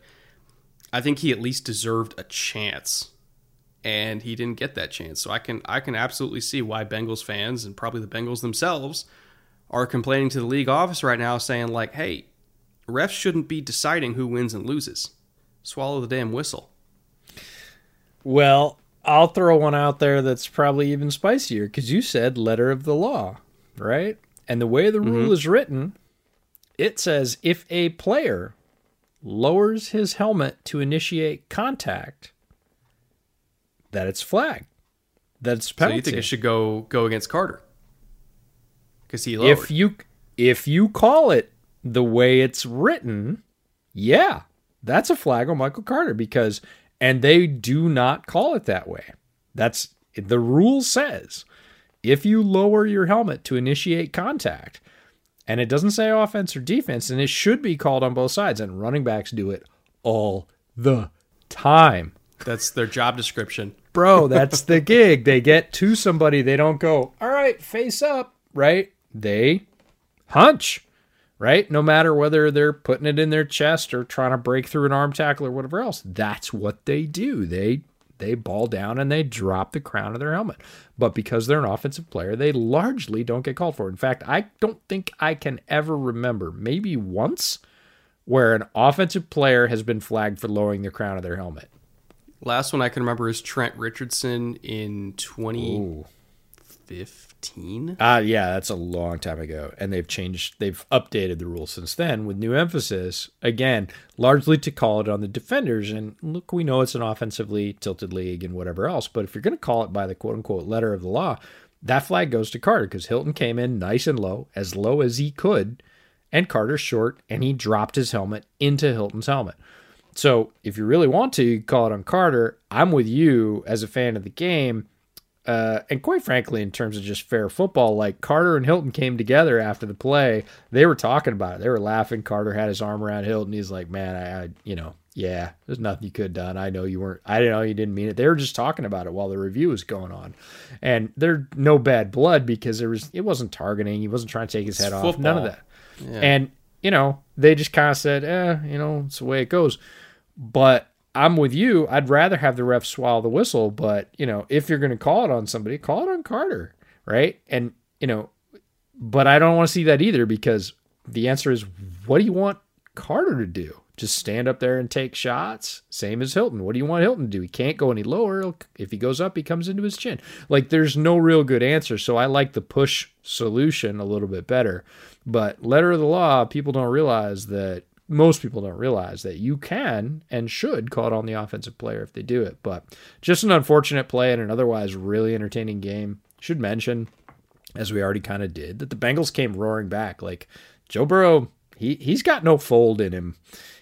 I think he at least deserved a chance. And he didn't get that chance. So I can I can absolutely see why Bengals fans and probably the Bengals themselves are complaining to the league office right now saying like, "Hey, refs shouldn't be deciding who wins and loses. Swallow the damn whistle."
Well, I'll throw one out there that's probably even spicier because you said letter of the law, right? And the way the mm-hmm. rule is written, it says if a player lowers his helmet to initiate contact, that it's flagged. That's penalty. So
you think it should go go against Carter because he lowered.
If you if you call it the way it's written, yeah, that's a flag on Michael Carter because and they do not call it that way. That's the rule says if you lower your helmet to initiate contact, and it doesn't say offense or defense, and it should be called on both sides, and running backs do it all the time.
That's their job description.
Bro, that's the gig. They get to somebody, they don't go, all right, face up, right? They hunch, right? No matter whether they're putting it in their chest or trying to break through an arm tackle or whatever else. That's what they do. They they ball down and they drop the crown of their helmet. But because they're an offensive player, they largely don't get called for. In fact, I don't think I can ever remember, maybe once, where an offensive player has been flagged for lowering the crown of their helmet.
Last one I can remember is Trent Richardson in 2015. 2015.
Ah, uh, yeah, that's a long time ago, and they've changed, they've updated the rules since then with new emphasis. Again, largely to call it on the defenders. And look, we know it's an offensively tilted league and whatever else, but if you're going to call it by the quote unquote letter of the law, that flag goes to Carter because Hilton came in nice and low, as low as he could, and Carter's short, and he dropped his helmet into Hilton's helmet. So if you really want to, call it on Carter. I'm with you as a fan of the game uh, and quite frankly, in terms of just fair football, like Carter and Hilton came together after the play. They were talking about it. They were laughing. Carter had his arm around Hilton. He's like, "Man, I, I you know, yeah, there's nothing you could have done. I know you weren't. I didn't know you didn't mean it. They were just talking about it while the review was going on, and they're no bad blood because there was it wasn't targeting. He wasn't trying to take his
It's
head off. None of that.
Yeah.
And you know they just kind of said, eh, you know, it's the way it goes. But I'm with you. I'd rather have the ref swallow the whistle. But you know, if you're going to call it on somebody, call it on Carter, right? And you know, but I don't want to see that either because the answer is, what do you want Carter to do? Just stand up there and take shots? Same as Hilton. What do you want Hilton to do? He can't go any lower. If he goes up, he comes into his chin. Like there's no real good answer. So I like the push solution a little bit better. But letter of the law, people don't realize that most people don't realize that you can and should call it on the offensive player if they do it. But just an unfortunate play in an otherwise really entertaining game. Should mention as we already kind of did, that the Bengals came roaring back. Like Joe Burrow, he he's got no fold in him.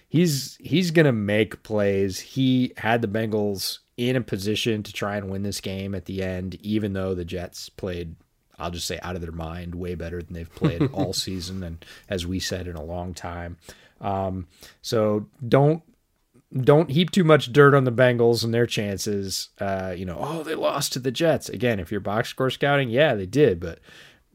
He's he's gonna make plays. He had the Bengals in a position to try and win this game at the end, even though the Jets played, I'll just say, out of their mind, way better than they've played all season, and as we said in a long time. Um, so don't don't heap too much dirt on the Bengals and their chances. Uh, you know, oh, they lost to the Jets. Again, if you're box score scouting, yeah, they did, but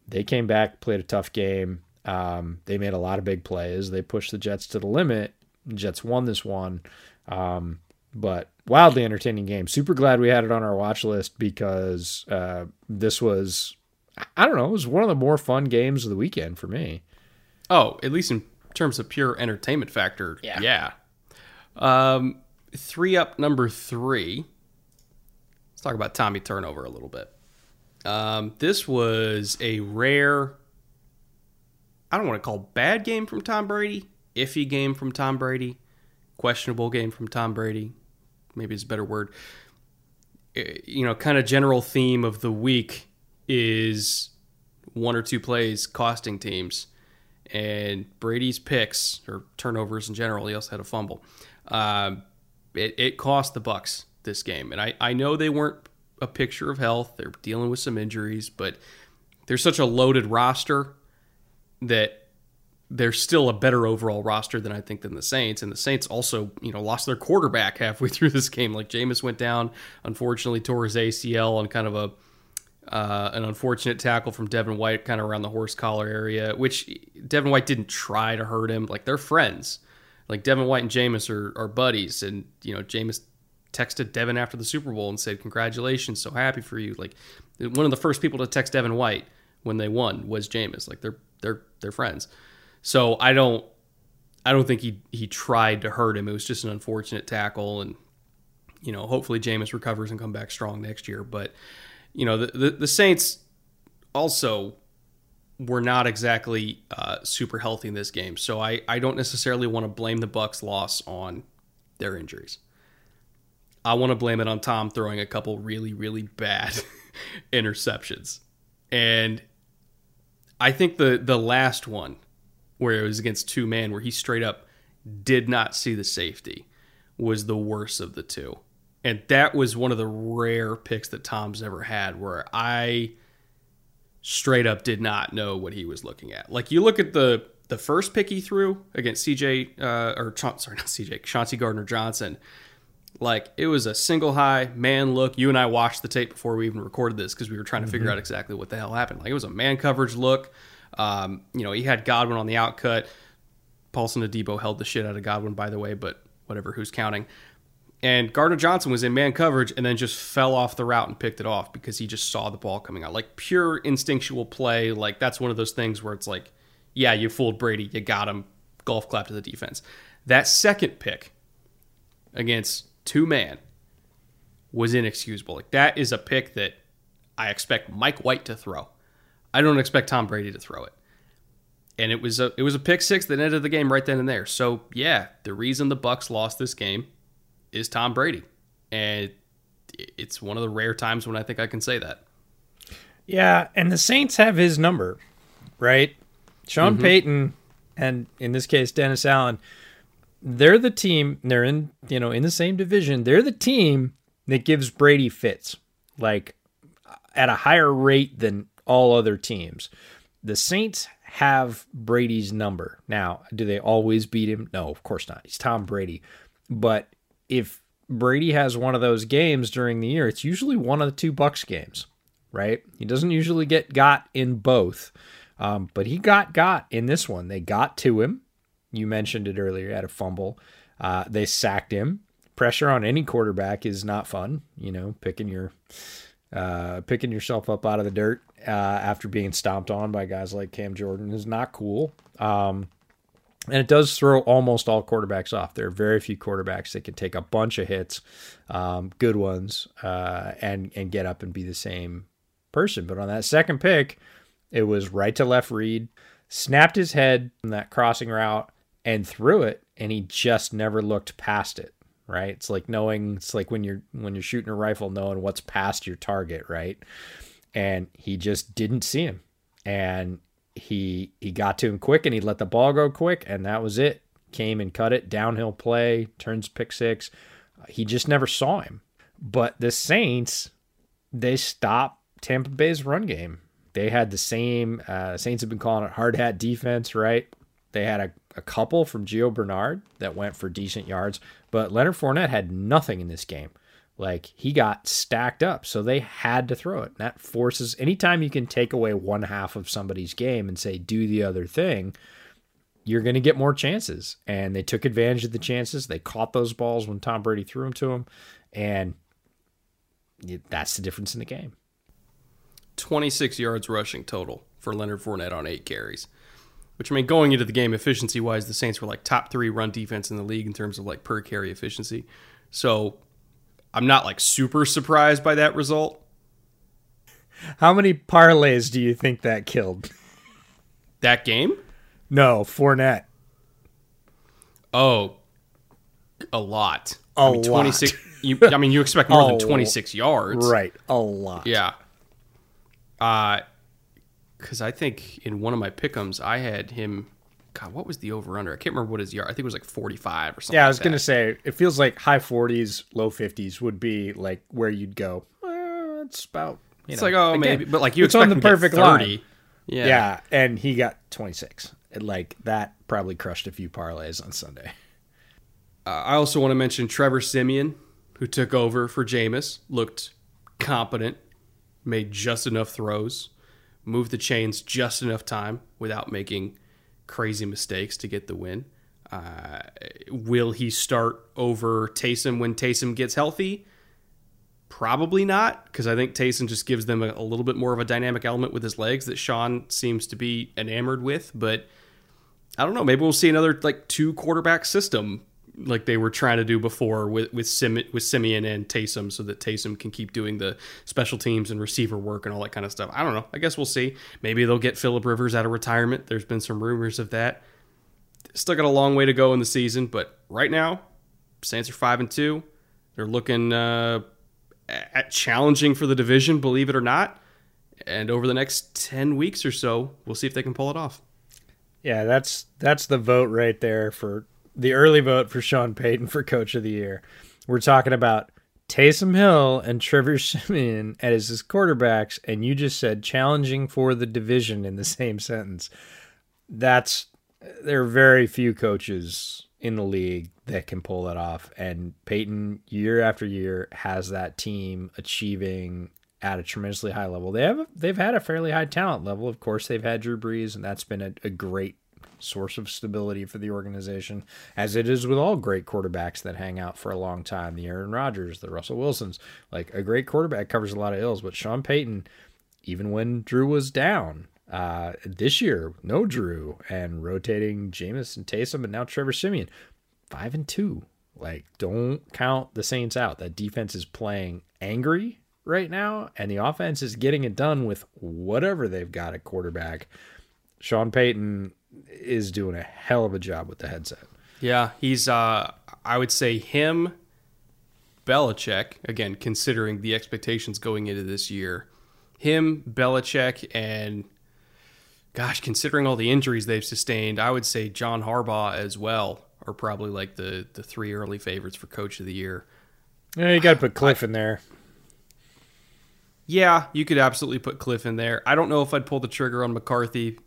they came back, played a tough game. Um, they made a lot of big plays. They pushed the Jets to the limit. Jets won this one. Um, but wildly entertaining game. Super glad we had it on our watch list because uh, this was, I don't know, it was one of the more fun games of the weekend for me.
Oh, at least in terms of pure entertainment factor,
Yeah.
yeah. Um, three up, number three. Let's talk about Tommy turnover a little bit. Um, this was a rare. I don't want to call bad game from Tom Brady, iffy game from Tom Brady, questionable game from Tom Brady. Maybe it's a better word. Eh, You know, kind of general theme of the week is one or two plays costing teams and Brady's picks or turnovers in general. He also had a fumble. Um, it, it cost the Bucs this game, and I, I know they weren't a picture of health. They're dealing with some injuries, but they're such a loaded roster that they're still a better overall roster than I think than the Saints. And the Saints also, you know, lost their quarterback halfway through this game. Like Jameis went down, unfortunately tore his ACL on kind of a uh, an unfortunate tackle from Devin White, kind of around the horse collar area, which Devin White didn't try to hurt him. Like they're friends. Like Devin White and Jameis are, are buddies, and you know Jameis texted Devin after the Super Bowl and said, "Congratulations, so happy for you." Like one of the first people to text Devin White when they won was Jameis. Like they're they're they're friends. So I don't I don't think he he tried to hurt him. It was just an unfortunate tackle, and you know hopefully Jameis recovers and come back strong next year. But you know the the, the Saints also were not exactly uh, super healthy in this game, so I I don't necessarily want to blame the Bucs' loss on their injuries. I want to blame it on Tom throwing a couple really really bad interceptions, and I think the the last one where it was against two man where he straight up did not see the safety was the worst of the two. And that was one of the rare picks that Tom's ever had where I straight up did not know what he was looking at. Like you look at the the first pick he threw against CJ uh, or sorry not CJ Chauncey Gardner Johnson. Like it was a single high man look. You and I watched the tape before we even recorded this because we were trying to figure out exactly what the hell happened. Like it was a man coverage look. Um, you know, he had Godwin on the outcut. Paulson Adebo held the shit out of Godwin, by the way, but whatever, who's counting? And Gardner Johnson was in man coverage and then just fell off the route and picked it off because he just saw the ball coming out. Like pure instinctual play. Like that's one of those things where it's like, yeah, you fooled Brady, you got him. Golf clap to the defense. That second pick against two man was inexcusable. Like that is a pick that I expect Mike White to throw. I don't expect Tom Brady to throw it. And it was a it was a pick six that ended the game right then and there. So yeah, the reason the Bucs lost this game is Tom Brady, and it's one of the rare times when I think I can say that.
Yeah, and the Saints have his number, right? Sean mm-hmm. Payton and in this case Dennis Allen, they're the team, they're in, you know, in the same division. They're the team that gives Brady fits like at a higher rate than all other teams. The Saints have Brady's number. Now, do they always beat him? No, of course not. He's Tom Brady. But if Brady has one of those games during the year, it's usually one of the two Bucs games, right? He doesn't usually get got in both, um, but he got got in this one. They got to him. You mentioned it earlier. Had a fumble. Uh, they sacked him. Pressure on any quarterback is not fun. You know, picking your uh, picking yourself up out of the dirt uh, after being stomped on by guys like Cam Jordan is not cool. Um, and it does throw almost all quarterbacks off. There are very few quarterbacks that can take a bunch of hits, um, good ones, uh, and and get up and be the same person. But on that second pick, it was right to left read, snapped his head from that crossing route and threw it, and he just never looked past it. Right? It's like knowing. It's like when you're when you're shooting a rifle, knowing what's past your target. Right? And he just didn't see him, and he he got to him quick, and he let the ball go quick, and that was it. Came and cut it downhill play, turns pick six. He just never saw him. But the Saints, they stopped Tampa Bay's run game. They had the same. Uh, Saints have been calling it hard hat defense, right? They had a, a couple from Gio Bernard that went for decent yards, but Leonard Fournette had nothing in this game. Like he got stacked up, so they had to throw it. And that forces anytime you can take away one half of somebody's game and say do the other thing, you're going to get more chances. And they took advantage of the chances. They caught those balls when Tom Brady threw them to them, and that's the difference in the game.
26 yards rushing total for Leonard Fournette on eight carries. Which I mean, going into the game efficiency wise, the Saints were like top three run defense in the league in terms of like per carry efficiency. So I'm not like super surprised by that result.
How many parlays do you think that killed?
That game?
No, Fournette.
Oh, a lot.
A
I mean, 26. You, I mean, you expect more than 26 yards.
Right, a lot.
Yeah. Uh, because I think in one of my pickums, I had him. God, what was the over under? I can't remember what his yard. I think it was like 45 or something.
Yeah, I was
like
gonna
that.
say it feels like high forties, low fifties would be like where you'd go. It's about. You
It's
know,
like, oh,
again,
maybe. But like, you
it's on the
to
perfect
30.
line.
Yeah.
Yeah. and he got twenty six. And Like that probably crushed a few parlays on Sunday.
Uh, I also want to mention Trevor Siemian, who took over for Jameis, looked competent, made just enough throws, moved the chains just enough time without making crazy mistakes to get the win. Uh, will he start over Taysom when Taysom gets healthy? Probably not, because I think Taysom just gives them a, a little bit more of a dynamic element with his legs that Sean seems to be enamored with. But I don't know. Maybe we'll see another like two quarterback system like they were trying to do before with with Sim, with Siemian and Taysom, so that Taysom can keep doing the special teams and receiver work and all that kind of stuff. I don't know. I guess we'll see. Maybe they'll get Philip Rivers out of retirement. There's been some rumors of that. Still got a long way to go in the season, but right now, Saints are five and two. They're looking uh, at challenging for the division, believe it or not. And over the next ten weeks or so, we'll see if they can pull it off.
Yeah, that's that's the vote right there for the early vote for Sean Payton for Coach of the Year. We're talking about Taysom Hill and Trevor Siemian as his quarterbacks, and you just said challenging for the division in the same sentence. That's there are very few coaches in the league that can pull that off, and Payton year after year has that team achieving at a tremendously high level. They have they've had a fairly high talent level. Of course, they've had Drew Brees, and that's been a, a great source of stability for the organization, as it is with all great quarterbacks that hang out for a long time. The Aaron Rodgers, the Russell Wilsons, like a great quarterback covers a lot of ills. But Sean Payton, even when Drew was down, uh, this year no Drew and rotating Jameis and Taysom, and now Trevor Siemian, five and two. Like, don't count the Saints out. That defense is playing angry right now, and the offense is getting it done with whatever they've got at quarterback. Sean Payton is doing a hell of a job with the headset.
Yeah, he's uh I would say him Belichick, again, considering the expectations going into this year. Him, Belichick, and gosh, considering all the injuries they've sustained, I would say John Harbaugh as well are probably like the the three early favorites for coach of the year.
Yeah, you got to put Kliff in there.
Yeah, you could absolutely put Kliff in there. I don't know if I'd pull the trigger on McCarthy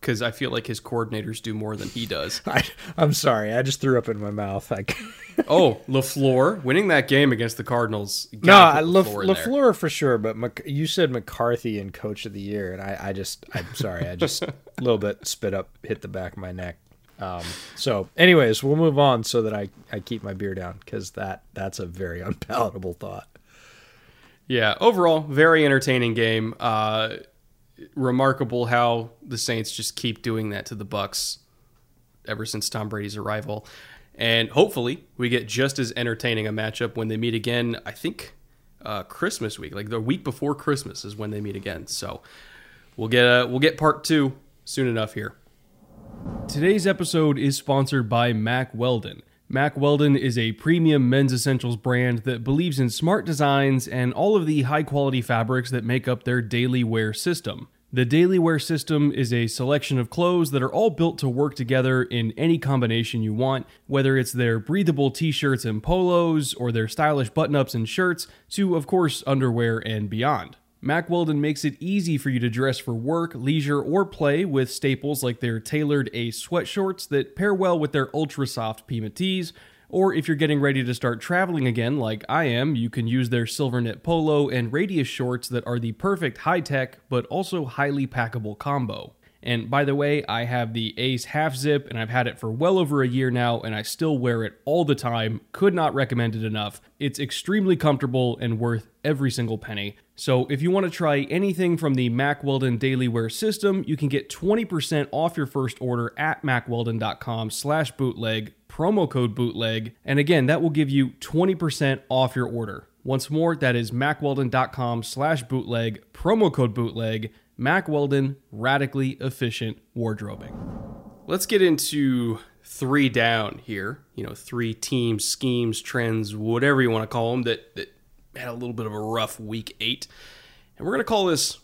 because I feel like his coordinators do more than he does.
I, I'm sorry, I just threw up in my mouth. I,
oh, LaFleur winning that game against the Cardinals.
no, LaFleur, LaFleur for sure. But Mc, you said McCarthy and Coach of the Year, and I, I just, I'm sorry, I just a little bit spit up, hit the back of my neck. Um, so, anyways, we'll move on so that I, I keep my beer down because that that's a very unpalatable thought.
Yeah, overall, very entertaining game. Uh, remarkable how the Saints just keep doing that to the Bucs ever since Tom Brady's arrival. And hopefully, we get just as entertaining a matchup when they meet again. I think uh, Christmas week, like the week before Christmas, is when they meet again. So we'll get uh, we'll get part two soon enough here. Today's episode is sponsored by Mack Weldon. Mack Weldon is a premium men's essentials brand that believes in smart designs and all of the high quality fabrics that make up their daily wear system. The daily wear system is a selection of clothes that are all built to work together in any combination you want, whether it's their breathable t shirts and polos, or their stylish button ups and shirts, to, of course, underwear and beyond. Mack Weldon makes it easy for you to dress for work, leisure, or play with staples like their tailored Ace sweatshorts that pair well with their ultra soft Pima tees. Or if you're getting ready to start traveling again, like I am, you can use their silver knit polo and radius shorts that are the perfect high tech but also highly packable combo. And by the way, I have the Ace half zip and I've had it for well over a year now and I still wear it all the time. Could not recommend it enough. It's extremely comfortable and worth every single penny. So if you want to try anything from the Mack Weldon Daily Wear system, you can get 20% off your first order at mackweldon.com slash bootleg, promo code bootleg. And again, that will give you 20% off your order. Once more, that is mackweldon.com slash bootleg, promo code bootleg. Mack Weldon, radically efficient wardrobing. Let's get into three down here. You know, three teams, schemes, trends, whatever you want to call them, that, that had a little bit of a rough week eight. And we're going to call this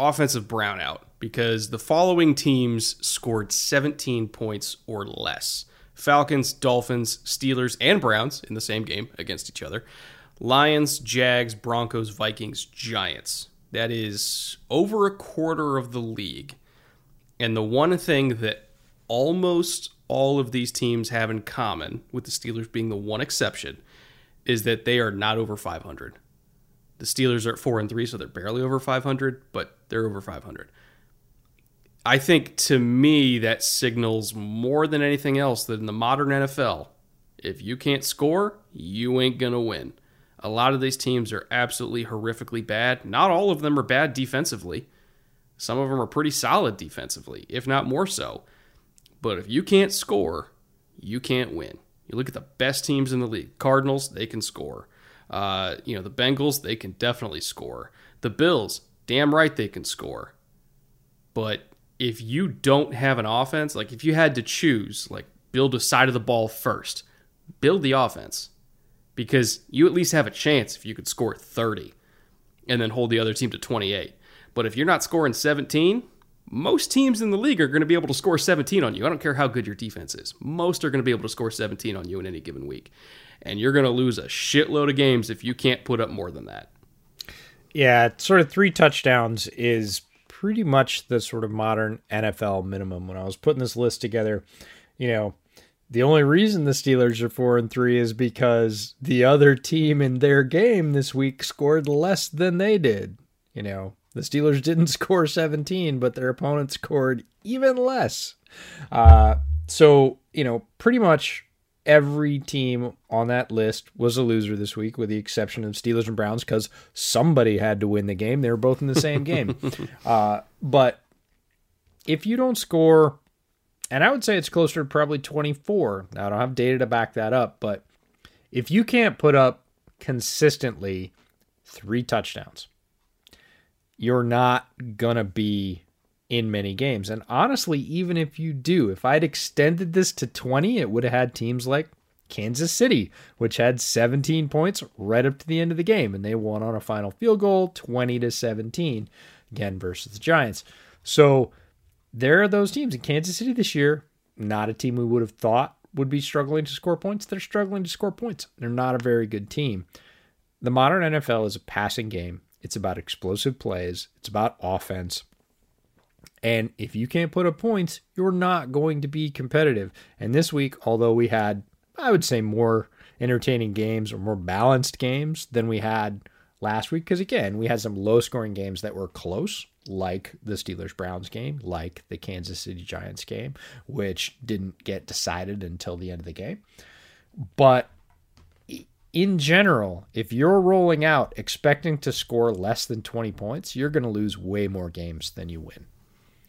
offensive brownout because the following teams scored 17 points or less Falcons, Dolphins, Steelers, and Browns in the same game against each other. Lions, Jags, Broncos, Vikings, Giants. That is over a quarter of the league. And the one thing that almost all of these teams have in common, with the Steelers being the one exception, is that they are not over 500. The Steelers are at 4 and 3, so they're barely over 500, but they're over 500. I think to me that signals more than anything else that in the modern NFL, if you can't score, you ain't going to win. A lot of these teams are absolutely horrifically bad. Not all of them are bad defensively. Some of them are pretty solid defensively, if not more so. But if you can't score, you can't win. You look at the best teams in the league Cardinals, they can score. Uh, you know, the Bengals, they can definitely score. The Bills, damn right they can score. But if you don't have an offense, like if you had to choose, like build a side of the ball first, build the offense because you at least have a chance if you could score 30 and then hold the other team to 28. But if you're not scoring 17, most teams in the league are going to be able to score 17 on you. I don't care how good your defense is. Most are going to be able to score 17 on you in any given week. And you're going to lose a shitload of games if you can't put up more than that.
Yeah, sort of three touchdowns is pretty much the sort of modern NFL minimum. When I was putting this list together, you know, the only reason the Steelers are four and three is because the other team in their game this week scored less than they did. You know, the Steelers didn't score 17, but their opponent scored even less. Uh, so, you know, pretty much every team on that list was a loser this week, with the exception of Steelers and Browns, because somebody had to win the game. They were both in the same game. Uh, but if you don't score and I would say it's closer to probably 24. Now, I don't have data to back that up, but if you can't put up consistently three touchdowns, you're not going to be in many games. And honestly, even if you do, if I'd extended this to 20, it would have had teams like Kansas City, which had 17 points right up to the end of the game, and they won on a final field goal 20 to 17, again versus the Giants. So, there are those teams in Kansas City this year, not a team we would have thought would be struggling to score points. They're struggling to score points. They're not a very good team. The modern NFL is a passing game. It's about explosive plays. It's about offense. And if you can't put up points, you're not going to be competitive. And this week, although we had, I would say, more entertaining games or more balanced games than we had last week, because again, we had some low scoring games that were close, like the Steelers Browns game, like the Kansas City Giants game, which didn't get decided until the end of the game. But in general, if you're rolling out expecting to score less than 20 points, you're going to lose way more games than you win.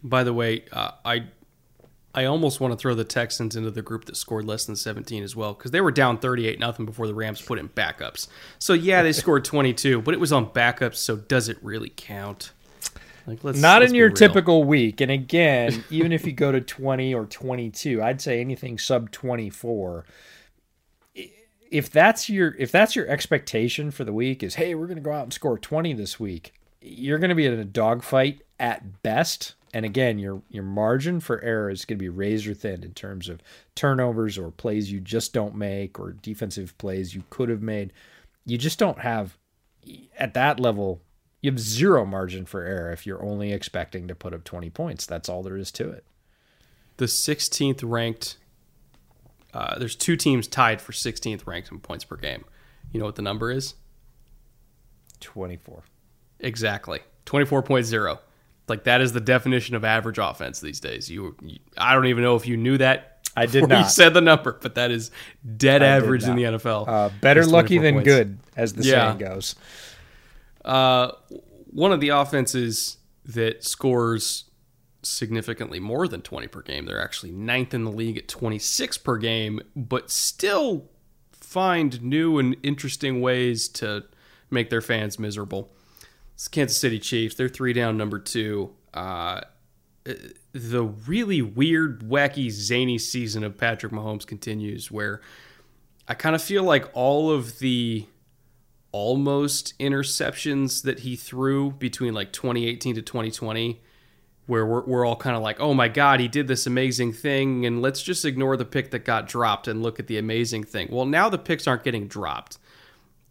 By the way, uh, I I almost want to throw the Texans into the group that scored less than 17 as well because they were down 38 nothing before the Rams put in backups. So yeah, they scored 22, but it was on backups. So does it really count?
Like, let's, not let's in your typical week. And again, even if you go to 20 or 22, I'd say anything sub 24. If that's your if that's your expectation for the week is hey we're going to go out and score 20 this week, you're going to be in a dogfight at best and again, your your margin for error is going to be razor thin in terms of turnovers or plays you just don't make or defensive plays you could have made. You just don't have at that level. You have zero margin for error if you're only expecting to put up 20 points. That's all there is to it.
The 16th ranked. Uh, there's two teams tied for 16th ranked in points per game. You know what the number is?
24.
Exactly. 24.0. Like that is the definition of average offense these days. You, you I don't even know if you knew that.
I did not.
You said the number, but that is dead I average in the NFL.
Uh, better lucky than points. good, as the yeah. saying goes.
Uh, one of the offenses that scores significantly more than 20 per game. They're actually ninth in the league at 26 per game, but still find new and interesting ways to make their fans miserable. It's Kansas City Chiefs. They're three down, number two. Uh, the really weird, wacky, zany season of Patrick Mahomes continues, where I kind of feel like all of the almost interceptions that he threw between like 2018 to 2020 where we're, we're all kind of like oh my god he did this amazing thing and let's just ignore the pick that got dropped and look at the amazing thing well now the picks aren't getting dropped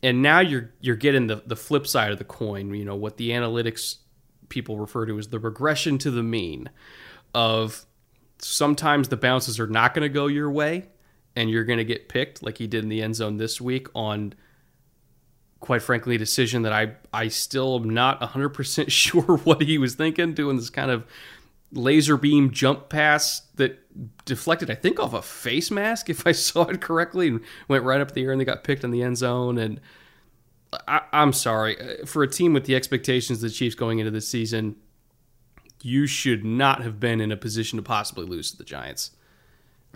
and now you're you're getting the the flip side of the coin. You know what the analytics people refer to as the regression to the mean of sometimes the bounces are not going to go your way and you're going to get picked like he did in the end zone this week on quite frankly a decision that I I still am not 100% sure what he was thinking doing this kind of laser beam jump pass that deflected, I think, off a face mask, if I saw it correctly, and went right up the air and they got picked in the end zone. And I, am sorry. Uh, for a team with the expectations of the Chiefs going into this season, you should not have been in a position to possibly lose to the Giants.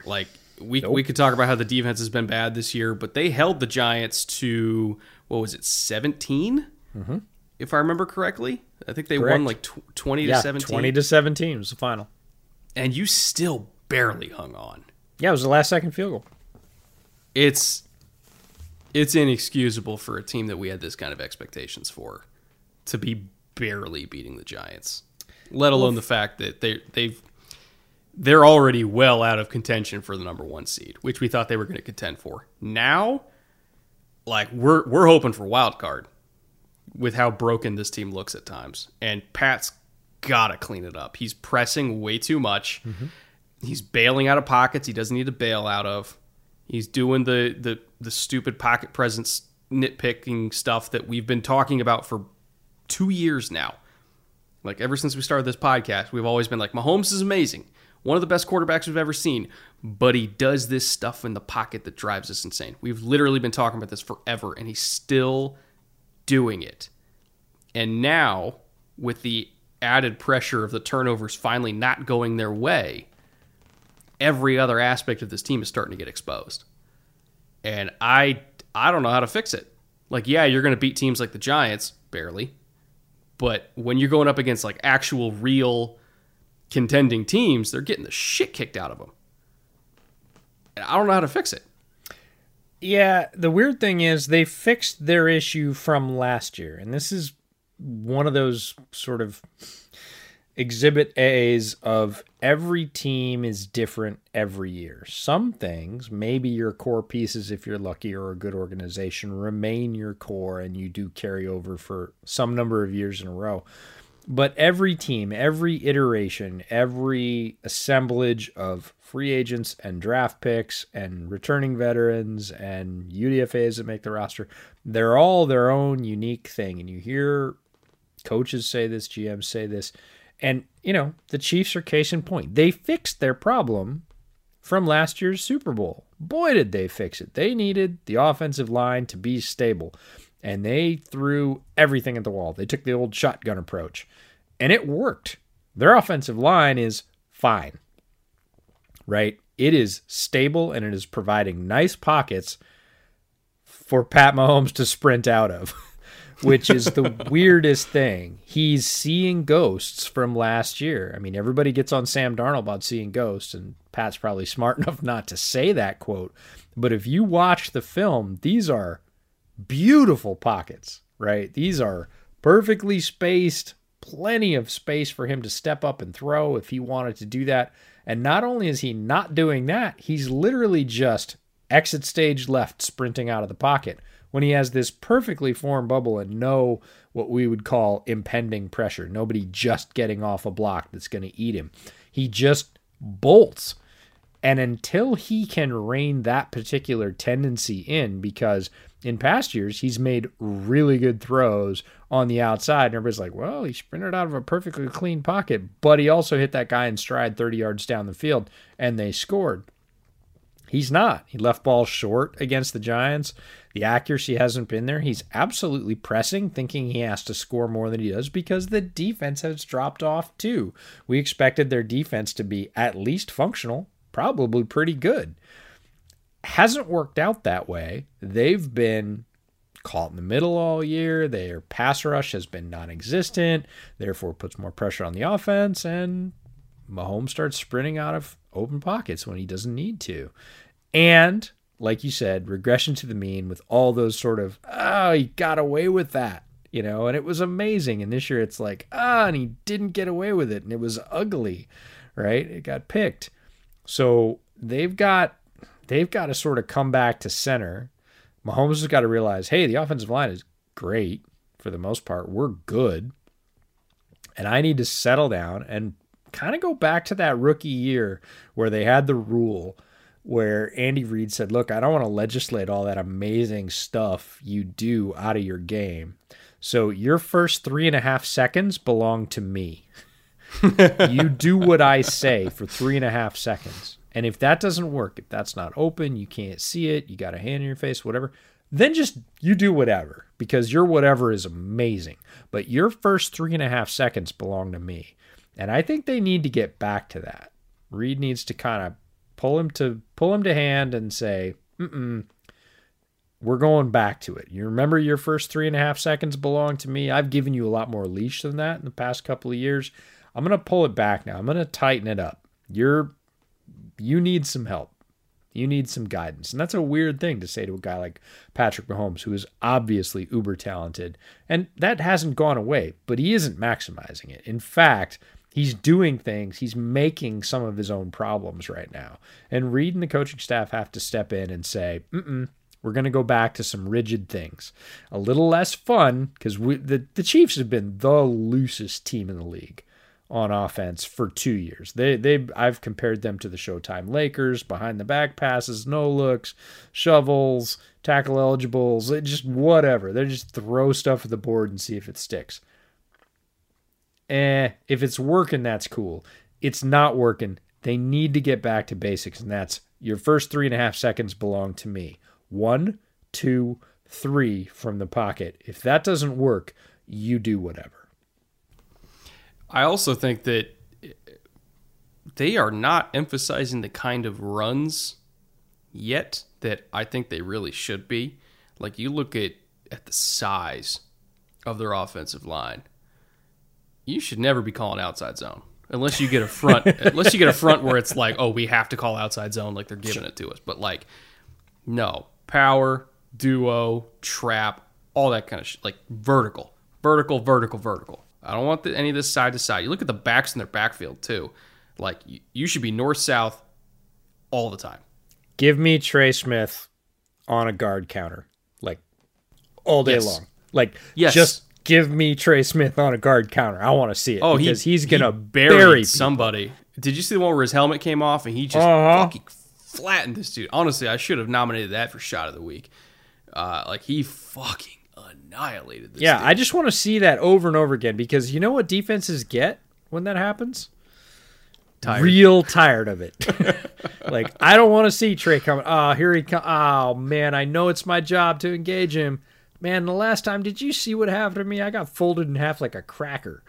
Like, we, nope. we could talk about how the defense has been bad this year, but they held the Giants to, what was it, 17? Mm-hmm. If I remember correctly. I think they Correct. won like tw- 20
yeah,
to 17.
20 to 17 was the final.
And you still barely hung on.
Yeah, it was the last second field goal.
It's it's inexcusable for a team that we had this kind of expectations for to be barely beating the Giants. Let alone well, the fact that they they've they're already well out of contention for the number 1 seed, which we thought they were going to contend for. Now like we're we're hoping for wild card with how broken this team looks at times. And Pat's got to clean it up. He's pressing way too much. Mm-hmm. He's bailing out of pockets he doesn't need to bail out of. He's doing the the the stupid pocket presence nitpicking stuff that we've been talking about for 2 years now. Like ever since we started this podcast, we've always been like Mahomes is amazing. One of the best quarterbacks we've ever seen, but he does this stuff in the pocket that drives us insane. We've literally been talking about this forever and he's still doing it. And now, with the added pressure of the turnovers finally not going their way, every other aspect of this team is starting to get exposed. And I I don't know how to fix it. Like, yeah, you're going to beat teams like the Giants, barely. But when you're going up against like actual real contending teams, they're getting the shit kicked out of them. And I don't know how to fix it.
Yeah, the weird thing is they fixed their issue from last year, and this is one of those sort of exhibit A's of every team is different every year. Some things, maybe your core pieces, if you're lucky or a good organization, remain your core and you do carry over for some number of years in a row. But every team, every iteration, every assemblage of free agents and draft picks and returning veterans and UDFAs that make the roster, they're all their own unique thing. And you hear coaches say this, GMs say this. And, you know, the Chiefs are case in point. They fixed their problem from last year's Super Bowl. Boy, did they fix it. They needed the offensive line to be stable and they threw everything at the wall. They took the old shotgun approach, and it worked. Their offensive line is fine, right? It is stable and it is providing nice pockets for Pat Mahomes to sprint out of, which is the weirdest thing. He's seeing ghosts from last year. I mean, everybody gets on Sam Darnold about seeing ghosts, and Pat's probably smart enough not to say that quote. But if you watch the film, these are beautiful pockets, right? These are perfectly spaced, plenty of space for him to step up and throw if he wanted to do that. And not only is he not doing that, he's literally just exit stage left sprinting out of the pocket when he has this perfectly formed bubble and no what we would call impending pressure. Nobody just getting off a block that's going to eat him. He just bolts. And until he can rein that particular tendency in, because in past years, he's made really good throws on the outside. And everybody's like, well, he sprinted out of a perfectly clean pocket, but he also hit that guy in stride 30 yards down the field, and they scored. He's not. He left balls short against the Giants. The accuracy hasn't been there. He's absolutely pressing, thinking he has to score more than he does because the defense has dropped off too. We expected their defense to be at least functional, probably pretty good hasn't worked out that way. They've been caught in the middle all year. Their pass rush has been non existent, therefore, puts more pressure on the offense. And Mahomes starts sprinting out of open pockets when he doesn't need to. And, like you said, regression to the mean with all those sort of, oh, he got away with that, you know, and it was amazing. And this year it's like, ah, and he didn't get away with it. And it was ugly, right? It got picked. So they've got they've got to sort of come back to center. Mahomes has got to realize, hey, the offensive line is great for the most part. We're good. And I need to settle down and kind of go back to that rookie year where they had the rule where Andy Reid said, Look, I don't want to legislate all that amazing stuff you do out of your game. So your first three and a half seconds belong to me. you do what I say for three and a half seconds. And if that doesn't work, if that's not open, you can't see it, you got a hand in your face, whatever, then just you do whatever because your whatever is amazing. But your first three and a half seconds belong to me. And I think they need to get back to that. Reid needs to kind of pull him to pull him to hand and say, Mm-mm, we're going back to it. You remember your first three and a half seconds belong to me. I've given you a lot more leash than that in the past couple of years. I'm to pull it back now. I'm to tighten it up. You're you need some help. You need some guidance. And that's a weird thing to say to a guy like Patrick Mahomes, who is obviously uber talented. And that hasn't gone away, but he isn't maximizing it. In fact, he's doing things, he's making some of his own problems right now. And Reid and the coaching staff have to step in and say, mm we're going to go back to some rigid things. A little less fun because the, the Chiefs have been the loosest team in the league on offense for two years. They they I've compared them to the Showtime Lakers, behind the back passes, no looks, shovels, tackle eligibles, just whatever. They just throw stuff at the board and see if it sticks. Eh, if it's working, that's cool. It's not working. They need to get back to basics, and that's your first three and a half seconds belong to me. One, two, three from the pocket. If that doesn't work, you do whatever.
I also think that they are not emphasizing the kind of runs yet that I think they really should be. Like you look at at the size of their offensive line, you should never be calling outside zone unless you get a front. unless you get a front where it's like, oh, we have to call outside zone, like they're giving it to us. But like, no power, duo, trap, all that kind of shit. Like vertical, vertical, vertical, vertical. I don't want the, any of this side to side. You look at the backs in their backfield too. Like you, you should be north south all the time.
Give me Trey Smith on a guard counter, like all day yes. long. Like yes. just give me Trey Smith on a guard counter. I want to see it.
Oh,
because
he,
he's gonna
he
bury
somebody. Did you see the one where his helmet came off and he just
Uh-huh.
fucking flattened this dude? Honestly, I should have nominated that for shot of the week. Uh, like he fucking annihilated this.
Yeah. I just want to see that over and over again because you know what defenses get when that happens?
Tired.
Real tired of it. like I don't want to see Trey coming. Oh, here he comes. Oh man, I know it's my job to engage him. Man, the last time, did you see what happened to me? I got folded in half like a cracker.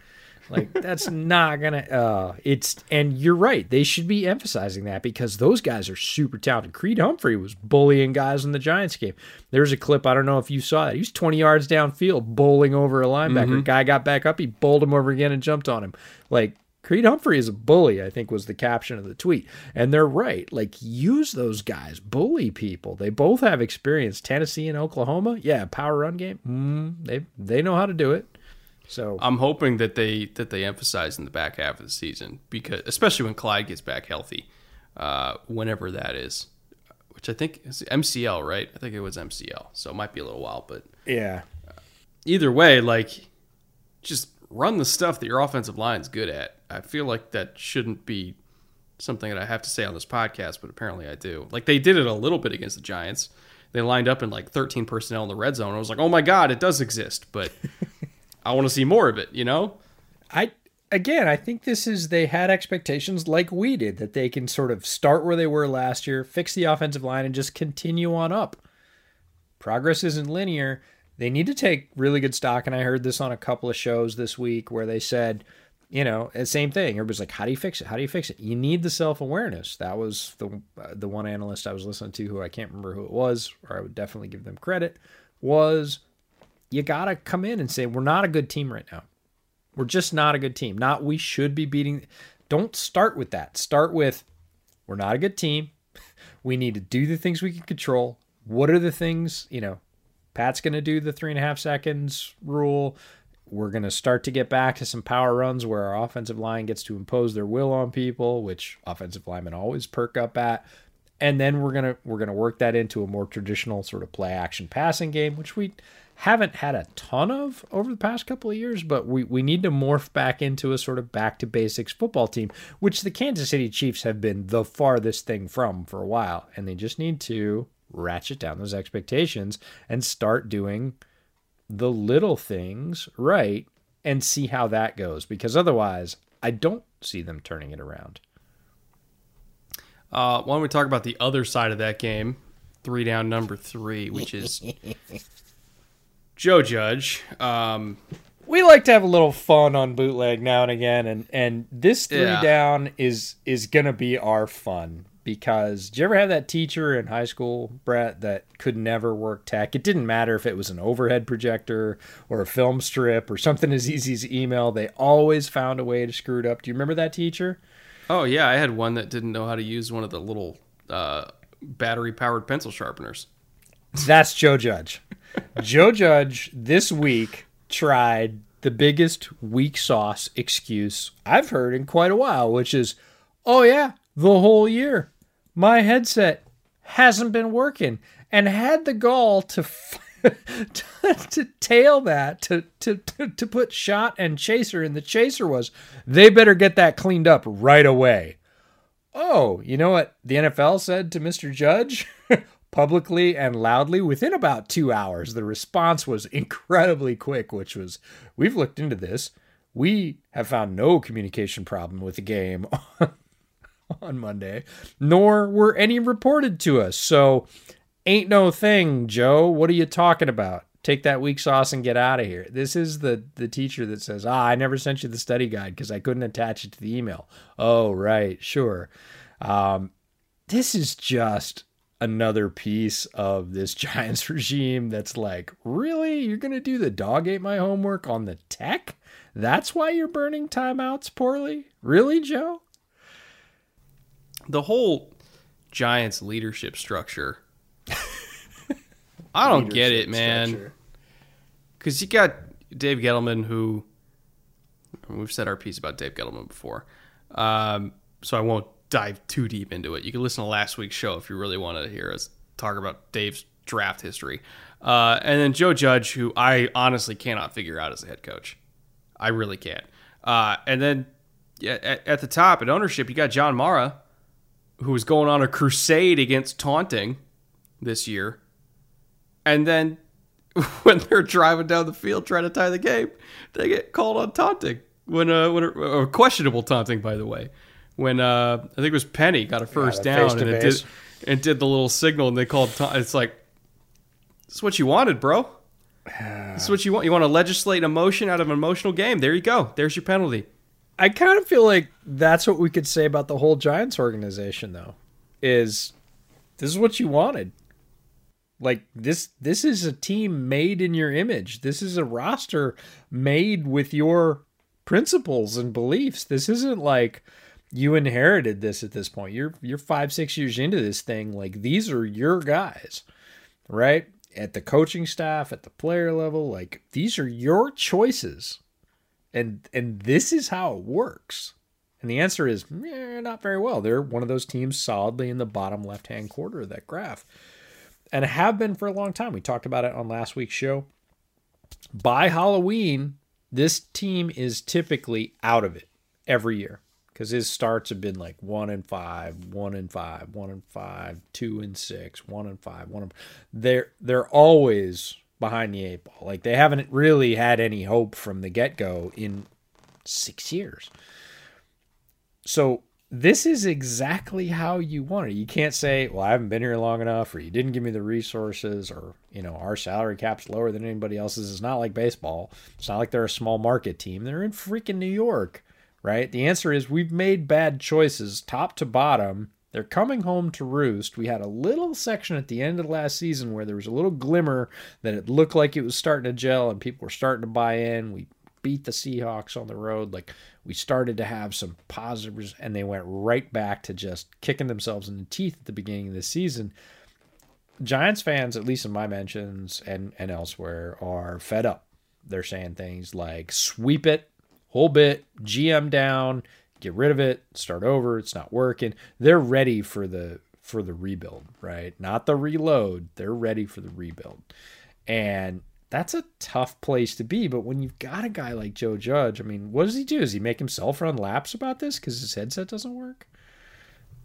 Like that's not gonna. Uh, it's and you're right. They should be emphasizing that because those guys are super talented. Creed Humphrey was bullying guys in the Giants game. There's a clip. I don't know if you saw it. He was 20 yards downfield, bowling over a linebacker. Guy got back up. He bowled him over again and jumped on him. Like Creed Humphrey is a bully. I think was the caption of the tweet. And they're right. Like use those guys. Bully people. They both have experience. Tennessee and Oklahoma. Yeah, power run game. Mm, they they know how to do it. So
I'm hoping that they that they emphasize in the back half of the season because especially when Clyde gets back healthy, uh, whenever that is, which I think is MCL, right? I think it was MCL, so it might be a little while, but
yeah.
either way, like just run the stuff that your offensive line's good at. I feel like that shouldn't be something that I have to say on this podcast, but apparently I do. Like they did it a little bit against the Giants. They lined up in like 13 personnel in the red zone. I was like, oh my god, it does exist, but I want to see more of it. You know?
I again, I think this is they had expectations like we did that they can sort of start where they were last year, fix the offensive line, and just continue on up. Progress isn't linear. They need to take really good stock, and I heard this on a couple of shows this week where they said, you know, the same thing. Everybody's like, "How do you fix it? How do you fix it?" You need the self awareness. That was the uh, the one analyst I was listening to, who I can't remember who it was, or I would definitely give them credit. Was you got to come in and say, "We're not a good team right now." We're just not a good team. Not we should be beating. Don't start with that. Start with we're not a good team. We need to do the things we can control. What are the things, you know, Pat's going to do the three and a half seconds rule. We're going to start to get back to some power runs where our offensive line gets to impose their will on people, which offensive linemen always perk up at. And then we're gonna we're gonna work that into a more traditional sort of play action passing game, which we haven't had a ton of over the past couple of years, but we, we need to morph back into a sort of back to basics football team, which the Kansas City Chiefs have been the farthest thing from for a while. And they just need to ratchet down those expectations and start doing the little things right and see how that goes. Because otherwise, I don't see them turning it around.
Uh, why don't we talk about the other side of that game? Three down, number three, which is Joe Judge. Um,
we like to have a little fun on bootleg now and again and and this three
Yeah.
down is is gonna be our fun because did you ever have that teacher in high school brett that could never work tech it didn't matter if it was an overhead projector or a film strip or something as easy as email they always found a way to screw it up do you remember that teacher
oh yeah, I had one that didn't know how to use one of the little uh, battery-powered pencil sharpeners.
That's Joe Judge. Joe Judge this week tried the biggest weak sauce excuse I've heard in quite a while, which is, oh, yeah, the whole year. My headset hasn't been working and had the gall to. F- to, to tail that to, to to put shot and chaser and the chaser was they better get that cleaned up right away Oh, you know what the NFL said to Mr. Judge publicly and loudly within about two hours? The response was incredibly quick, which was We've looked into this. We have found no communication problem with the game on Monday, nor were any reported to us. So, ain't no thing, Joe. What are you talking about? Take that weak sauce and get out of here. This is the the teacher that says, "Ah, I never sent you the study guide because I couldn't attach it to the email." Oh, right, sure. Um, this is just another piece of this Giants regime that's like, really, you're gonna do the dog ate my homework on the tech? That's why you're burning timeouts poorly? Really, Joe?
The whole Giants leadership structure. I don't get it, man. Because you got Dave Gettleman, who we've said our piece about Dave Gettleman before, um, so I won't dive too deep into it. You can listen to last week's show if you really want to hear us talk about Dave's draft history. Uh, and then Joe Judge, who I honestly cannot figure out as a head coach. I really can't. Uh, and then at, at, the top at ownership, you got John Mara, who was going on a crusade against taunting this year. And then when they're driving down the field trying to tie the game, they get called on taunting. When uh, when uh, questionable taunting, by the way, when uh, I think it was Penny got a first yeah, down and it did and did the little signal and they called. Ta- it's like this is what you wanted, bro. this is what you want. You want to legislate emotion out of an emotional game. There you go. There's your penalty.
I kind of feel like that's what we could say about the whole Giants organization, though. Is this is what you wanted? Like this this is a team made in your image. This is a roster made with your principles and beliefs. This isn't like you inherited this at this point. You're you're 5 6 years into this thing like these are your guys. Right? At the coaching staff, at the player level, like these are your choices. And and this is how it works. And the answer is eh, not very well. They're one of those teams solidly in the bottom left-hand quarter of that graph and have been for a long time. We talked about it on last week's show. By Halloween, this team is typically out of it every year because his starts have been like one and five, one and five, one and five, two and six, one and five, one. And, they're they're always behind the eight ball. Like they haven't really had any hope from the get go in six years. So this is exactly how you want it. You can't say, well, I haven't been here long enough, or you didn't give me the resources, or, you know, our salary cap's lower than anybody else's. It's not like baseball. It's not like they're a small market team. They're in freaking New York, right? The answer is we've made bad choices top to bottom. They're coming home to roost. We had a little section at the end of the last season where there was a little glimmer that it looked like it was starting to gel and people were starting to buy in. We beat the Seahawks on the road. Like we started to have some positives, and they went right back to just kicking themselves in the teeth at the beginning of the season. Giants fans, at least in my mentions and, and elsewhere, are fed up. They're saying things like sweep it, whole bit, GM down, get rid of it, start over, it's not working. They're ready for the for the rebuild, right? Not the reload. They're ready for the rebuild. And that's a tough place to be. But when you've got a guy like Joe Judge, I mean, what does he do? Does he make himself run laps about this because his headset doesn't work?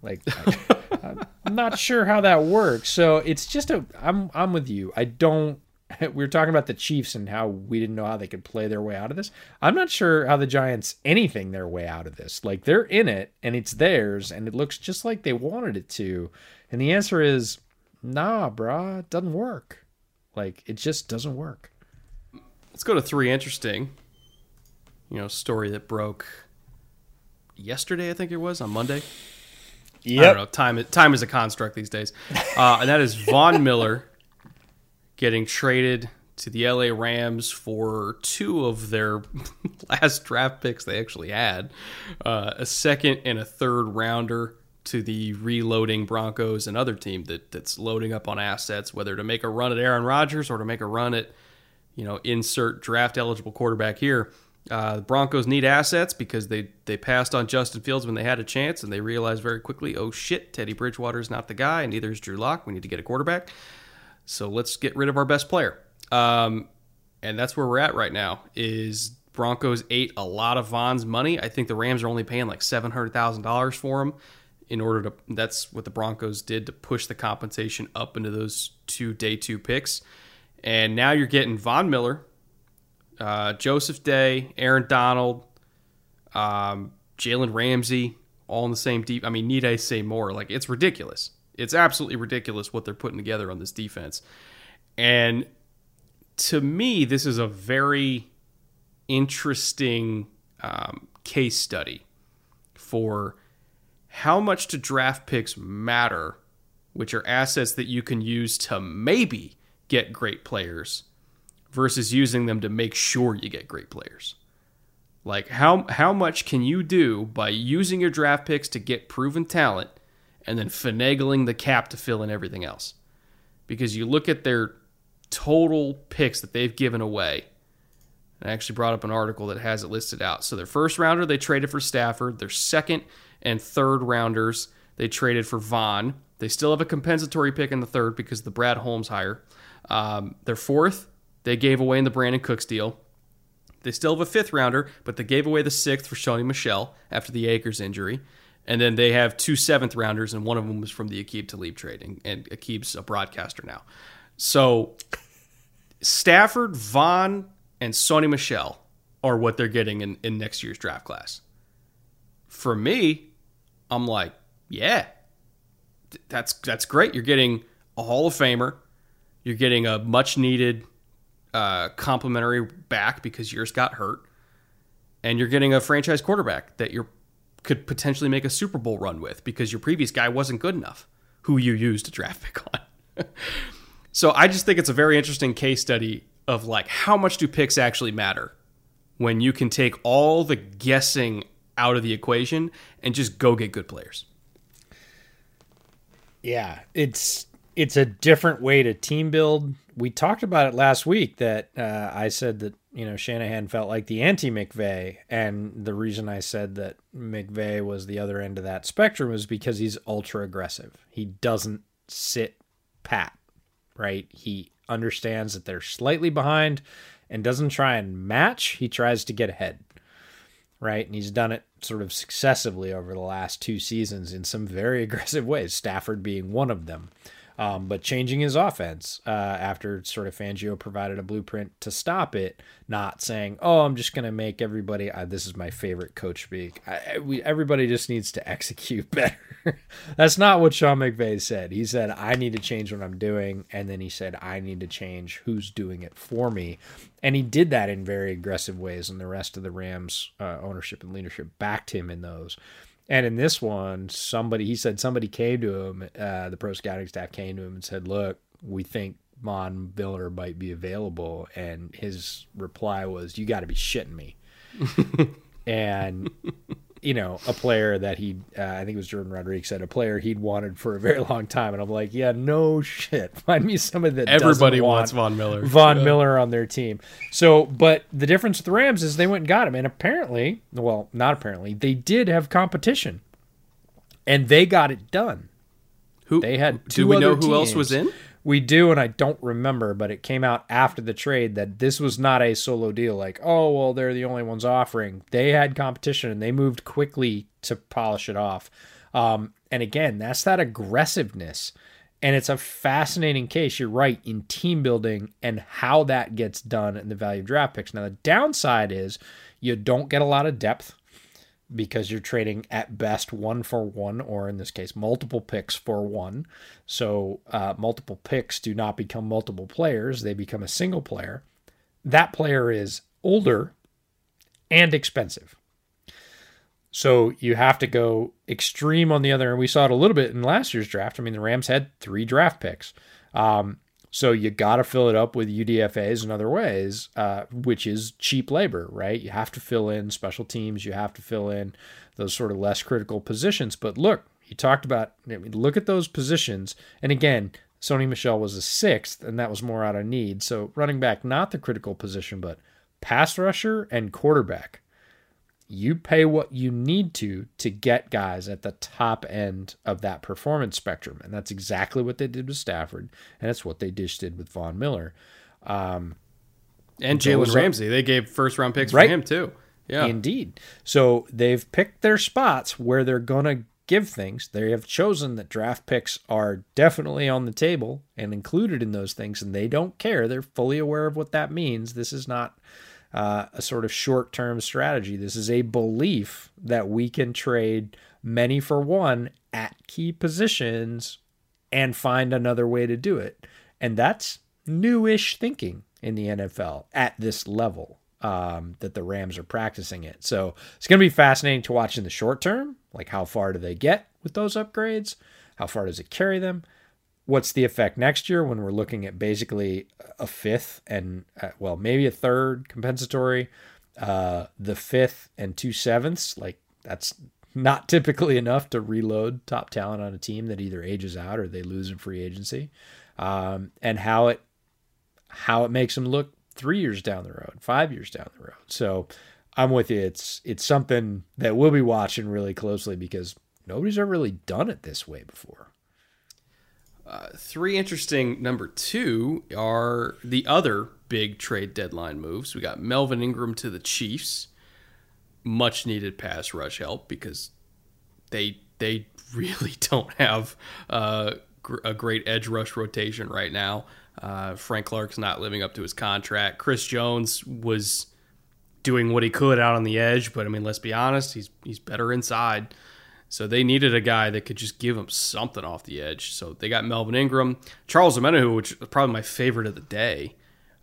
Like, I, I'm not sure how that works. So it's just a. I'm I'm with you. I don't. We were talking about the Chiefs and how we didn't know how they could play their way out of this. I'm not sure how the Giants anything their way out of this. Like they're in it and it's theirs and it looks just like they wanted it to. And the answer is, nah, brah, it doesn't work. Like it just doesn't work.
Let's go to three interesting, you know, story that broke yesterday. I think it was on Monday.
Yeah, I don't know.
Time time is a construct these days, uh, and that is Von Miller getting traded to the LA Rams for two of their last draft picks they actually had, uh, a second and a third rounder to the reloading Broncos, another team that that's loading up on assets, whether to make a run at Aaron Rodgers or to make a run at, you know, insert draft eligible quarterback here. Uh, the Broncos need assets because they they passed on Justin Fields when they had a chance, and they realized very quickly, oh shit, Teddy Bridgewater is not the guy, and neither is Drew Lock. We need to get a quarterback. So let's get rid of our best player. Um, and that's where we're at right now. Is Broncos ate a lot of Von's money. I think the Rams are only paying like seven hundred thousand dollars for him in order to that's what the Broncos did to push the compensation up into those two day two picks. And now you're getting Von Miller, uh, Joseph Day, Aaron Donald, um, Jalen Ramsey, all in the same deep. I mean, need I say more? Like it's ridiculous. It's absolutely ridiculous what they're putting together on this defense. And to me, this is a very interesting um, case study for how much do draft picks matter, which are assets that you can use to maybe get great players versus using them to make sure you get great players. Like how how much can you do by using your draft picks to get proven talent and then finagling the cap to fill in everything else? Because you look at their total picks that they've given away. I actually brought up an article that has it listed out. So their first rounder they traded for Stafford, their second and third rounders they traded for Von. They still have a compensatory pick in the third because the Brad Holmes hire. Um, they're fourth. They gave away in the Brandin Cooks deal. They still have a fifth rounder, but they gave away the sixth for Sony Michel after the Akers injury. And then they have two seventh rounders, and one of them was from the Aqib Talib trade. And, and Aqib's a broadcaster now. So Stafford, Von, and Sony Michel are what they're getting in, in next year's draft class. For me, I'm like, yeah, that's that's great. You're getting a Hall of Famer. You're getting a much needed uh, complimentary back because yours got hurt, and you're getting a franchise quarterback that you could potentially make a Super Bowl run with because your previous guy wasn't good enough, who you used a draft pick on. so I just think it's a very interesting case study of like how much do picks actually matter when you can take all the guessing out of the equation and just go get good players.
Yeah, it's it's a different way to team build. We talked about it last week that uh, I said that you know Shanahan felt like the anti McVay, and the reason I said that McVay was the other end of that spectrum was because he's ultra aggressive. He doesn't sit pat, right? He understands that they're slightly behind and doesn't try and match. He tries to get ahead, right? And he's done it sort of successively over the last two seasons in some very aggressive ways, Stafford being one of them. Um, but changing his offense uh, after sort of Fangio provided a blueprint to stop it, not saying, "Oh, I'm just going to make everybody." Uh, this is my favorite coach speak. I, we, everybody just needs to execute better. That's not what Sean McVay said. He said, "I need to change what I'm doing," and then he said, "I need to change who's doing it for me." And he did that in very aggressive ways, and the rest of the Rams' uh, ownership and leadership backed him in those. And in this one, somebody he said somebody came to him, uh, the pro scouting staff came to him and said, "Look, we think Von Miller might be available," and his reply was, "You got to be shitting me." and you know, a player that he, uh, I think it was Jourdan Rodrigue said, a player he'd wanted for a very long time. And I'm like, yeah, no shit. Find me somebody that
everybody
want
wants Von Miller,
Von yeah. Miller on their team. So, but the difference with the Rams is they went and got him, and apparently, well, not apparently, they did have competition, and they got it done.
Who
they had?
do we know who else was in?
We do, and I don't remember, but it came out after the trade that this was not a solo deal. Like, oh, well, they're the only ones offering. They had competition and they moved quickly to polish it off. Um, and again, that's that aggressiveness. And it's a fascinating case, you're right, in team building and how that gets done in the value of draft picks. Now, the downside is you don't get a lot of depth because you're trading at best one for one, or in this case, multiple picks for one. So uh, multiple picks do not become multiple players, they become a single player. That player is older and expensive. So you have to go extreme on the other, and we saw it a little bit in last year's draft. I mean, the Rams had three draft picks. Um, so you got to fill it up with UDFAs and other ways, uh, which is cheap labor, right? You have to fill in special teams. You have to fill in those sort of less critical positions. But look, he talked about I mean, look at those positions. And again, Sony Michel was a sixth, and that was more out of need. So running back, not the critical position, but pass rusher and quarterback you pay what you need to to get guys at the top end of that performance spectrum. And that's exactly what they did with Stafford. And it's what they just did with Von Miller. Um,
and Jalen Ramsey. They gave first round picks right? for him too. Yeah.
Indeed. So they've picked their spots where they're going to give things. They have chosen that draft picks are definitely on the table and included in those things, and they don't care. They're fully aware of what that means. This is not uh, a sort of short term strategy. This is a belief that we can trade many for one at key positions and find another way to do it. And that's newish thinking in the NFL at this level um, that the Rams are practicing it. So it's going to be fascinating to watch in the short term. Like, how far do they get with those upgrades? How far does it carry them? What's the effect next year when we're looking at basically a fifth and uh, well maybe a third compensatory uh, the fifth and two sevenths? Like that's not typically enough to reload top talent on a team that either ages out or they lose in free agency um, and how it how it makes them look three years down the road five years down the road. So i'm with you. It's it's something that we'll be watching really closely because nobody's ever really done it this way before
Three interesting number two are the other big trade deadline moves. We got Melvin Ingram to the Chiefs, much needed pass rush help because they they really don't have uh, a great edge rush rotation right now. Uh, Frank Clark's not living up to his contract. Chris Jones was doing what he could out on the edge, but I mean, let's be honest, he's he's better inside. So they needed a guy that could just give them something off the edge. So they got Melvin Ingram, Charles Omenihu, which is probably my favorite of the day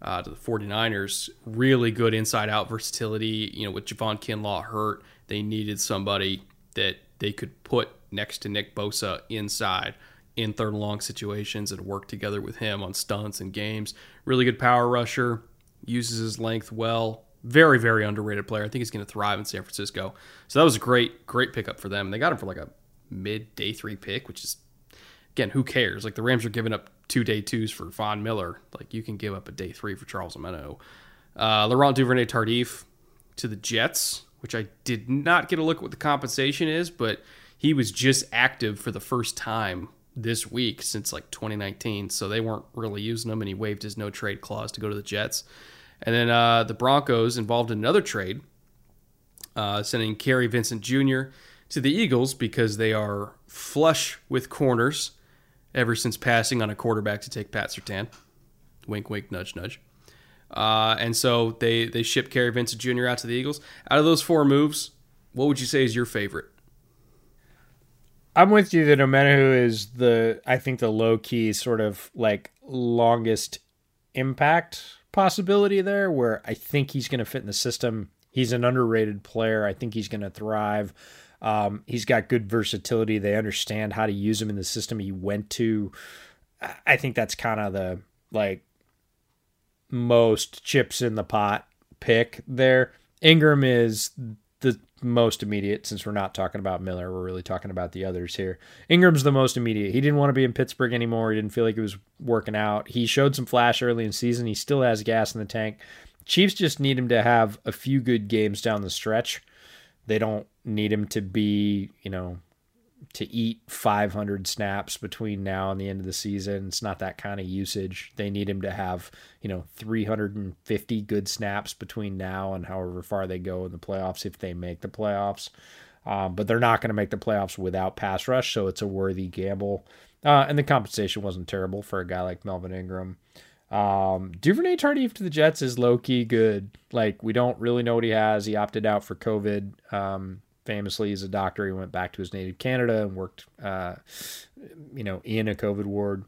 uh, to the 49ers. Really good inside out versatility. You know, with Javon Kinlaw hurt, they needed somebody that they could put next to Nick Bosa inside in third and long situations and work together with him on stunts and games. Really good power rusher, uses his length well. Very, very underrated player. I think he's going to thrive in San Francisco. So that was a great, great pickup for them. They got him for like a mid day three pick, which is, again, who cares? Like the Rams are giving up two day twos for Von Miller. Like you can give up a day three for Charles Omenihu. Uh, Laurent Duvernay Tardif to the Jets, which I did not get a look at what the compensation is, but he was just active for the first time this week since like 2019. So they weren't really using him, and he waived his no trade clause to go to the Jets. And then uh, the Broncos involved in another trade, uh, sending Kary Vincent Jr. to the Eagles because they are flush with corners ever since passing on a quarterback to take Pat Surtain. Wink, wink, nudge, nudge. Uh, and so they they shipped Kary Vincent Jr. out to the Eagles. Out of those four moves, what would you say is your favorite?
I'm with you that Omenihu is the I think the low key sort of like longest impact possibility there where I think he's going to fit in the system. He's an underrated player. I think he's going to thrive. Um, he's got good versatility. They understand how to use him in the system he went to. I think that's kind of the like most chips in the pot pick there. Ingram is most immediate since we're not talking about Miller. We're really talking about the others here. Ingram's the most immediate. He didn't want to be in Pittsburgh anymore. He didn't feel like he was working out. He showed some flash early in season. He still has gas in the tank. Chiefs just need him to have a few good games down the stretch. They don't need him to be, you know, to eat 500 snaps between now and the end of the season. It's not that kind of usage. They need him to have, you know, 350 good snaps between now and however far they go in the playoffs if they make the playoffs. Um, but they're not going to make the playoffs without pass rush, so it's a worthy gamble. Uh, and the compensation wasn't terrible for a guy like Melvin Ingram. Um, Duvernay Tardif to the Jets is low key good. Like we don't really know what he has. He opted out for COVID. Um, famously he's a doctor. He went back to his native Canada and worked, uh, you know, in a COVID ward.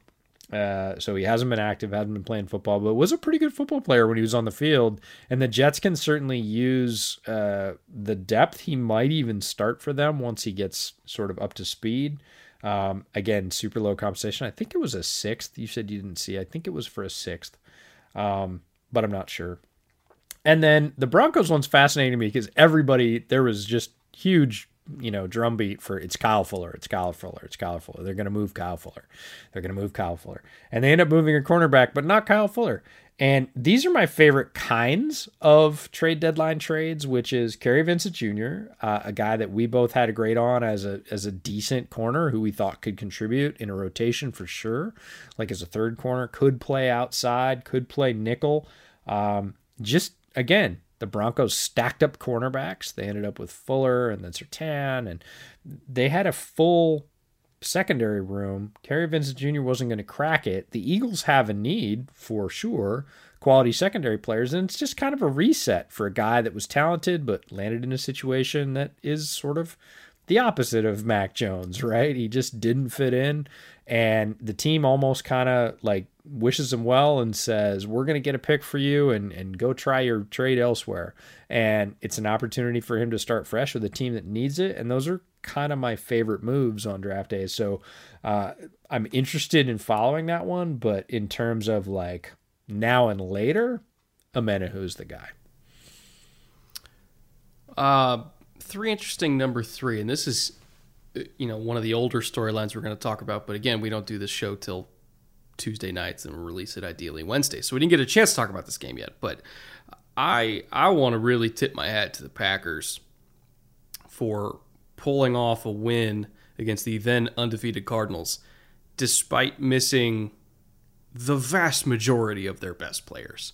Uh, so he hasn't been active, hasn't been playing football, but was a pretty good football player when he was on the field. And the Jets can certainly use uh, the depth. He might even start for them once he gets sort of up to speed. Um, again, super low compensation. I think it was a sixth. You said you didn't see. I think it was for a sixth, um, but I'm not sure. And then the Broncos one's fascinating to me because everybody there was just huge, you know, drumbeat for it's Kyle Fuller, it's Kyle Fuller, it's Kyle Fuller. They're going to move Kyle Fuller. They're going to move Kyle Fuller. And they end up moving a cornerback, but not Kyle Fuller. And these are my favorite kinds of trade deadline trades, which is Kary Vincent Jr., uh, a guy that we both had a grade on as a as a decent corner who we thought could contribute in a rotation for sure, like as a third corner, could play outside, could play nickel. Um, just again, the Broncos stacked up cornerbacks. They ended up with Fuller and then Surtain, and they had a full secondary room. Kary Vincent Jr. wasn't going to crack it. The Eagles have a need for sure, quality secondary players, and it's just kind of a reset for a guy that was talented but landed in a situation that is sort of the opposite of Mac Jones, right? He just didn't fit in, and the team almost kind of like wishes him well and says, "We're going to get a pick for you and and go try your trade elsewhere." And it's an opportunity for him to start fresh with a team that needs it, and those are kind of my favorite moves on draft day. So uh, I'm interested in following that one, but in terms of like now and later, Omenihu's the guy.
Uh, three interesting number three, and this is you know one of the older storylines we're going to talk about. But again, we don't do this show till Tuesday nights and we release it ideally Wednesday. So we didn't get a chance to talk about this game yet. But I I want to really tip my hat to the Packers for pulling off a win against the then undefeated Cardinals despite missing the vast majority of their best players.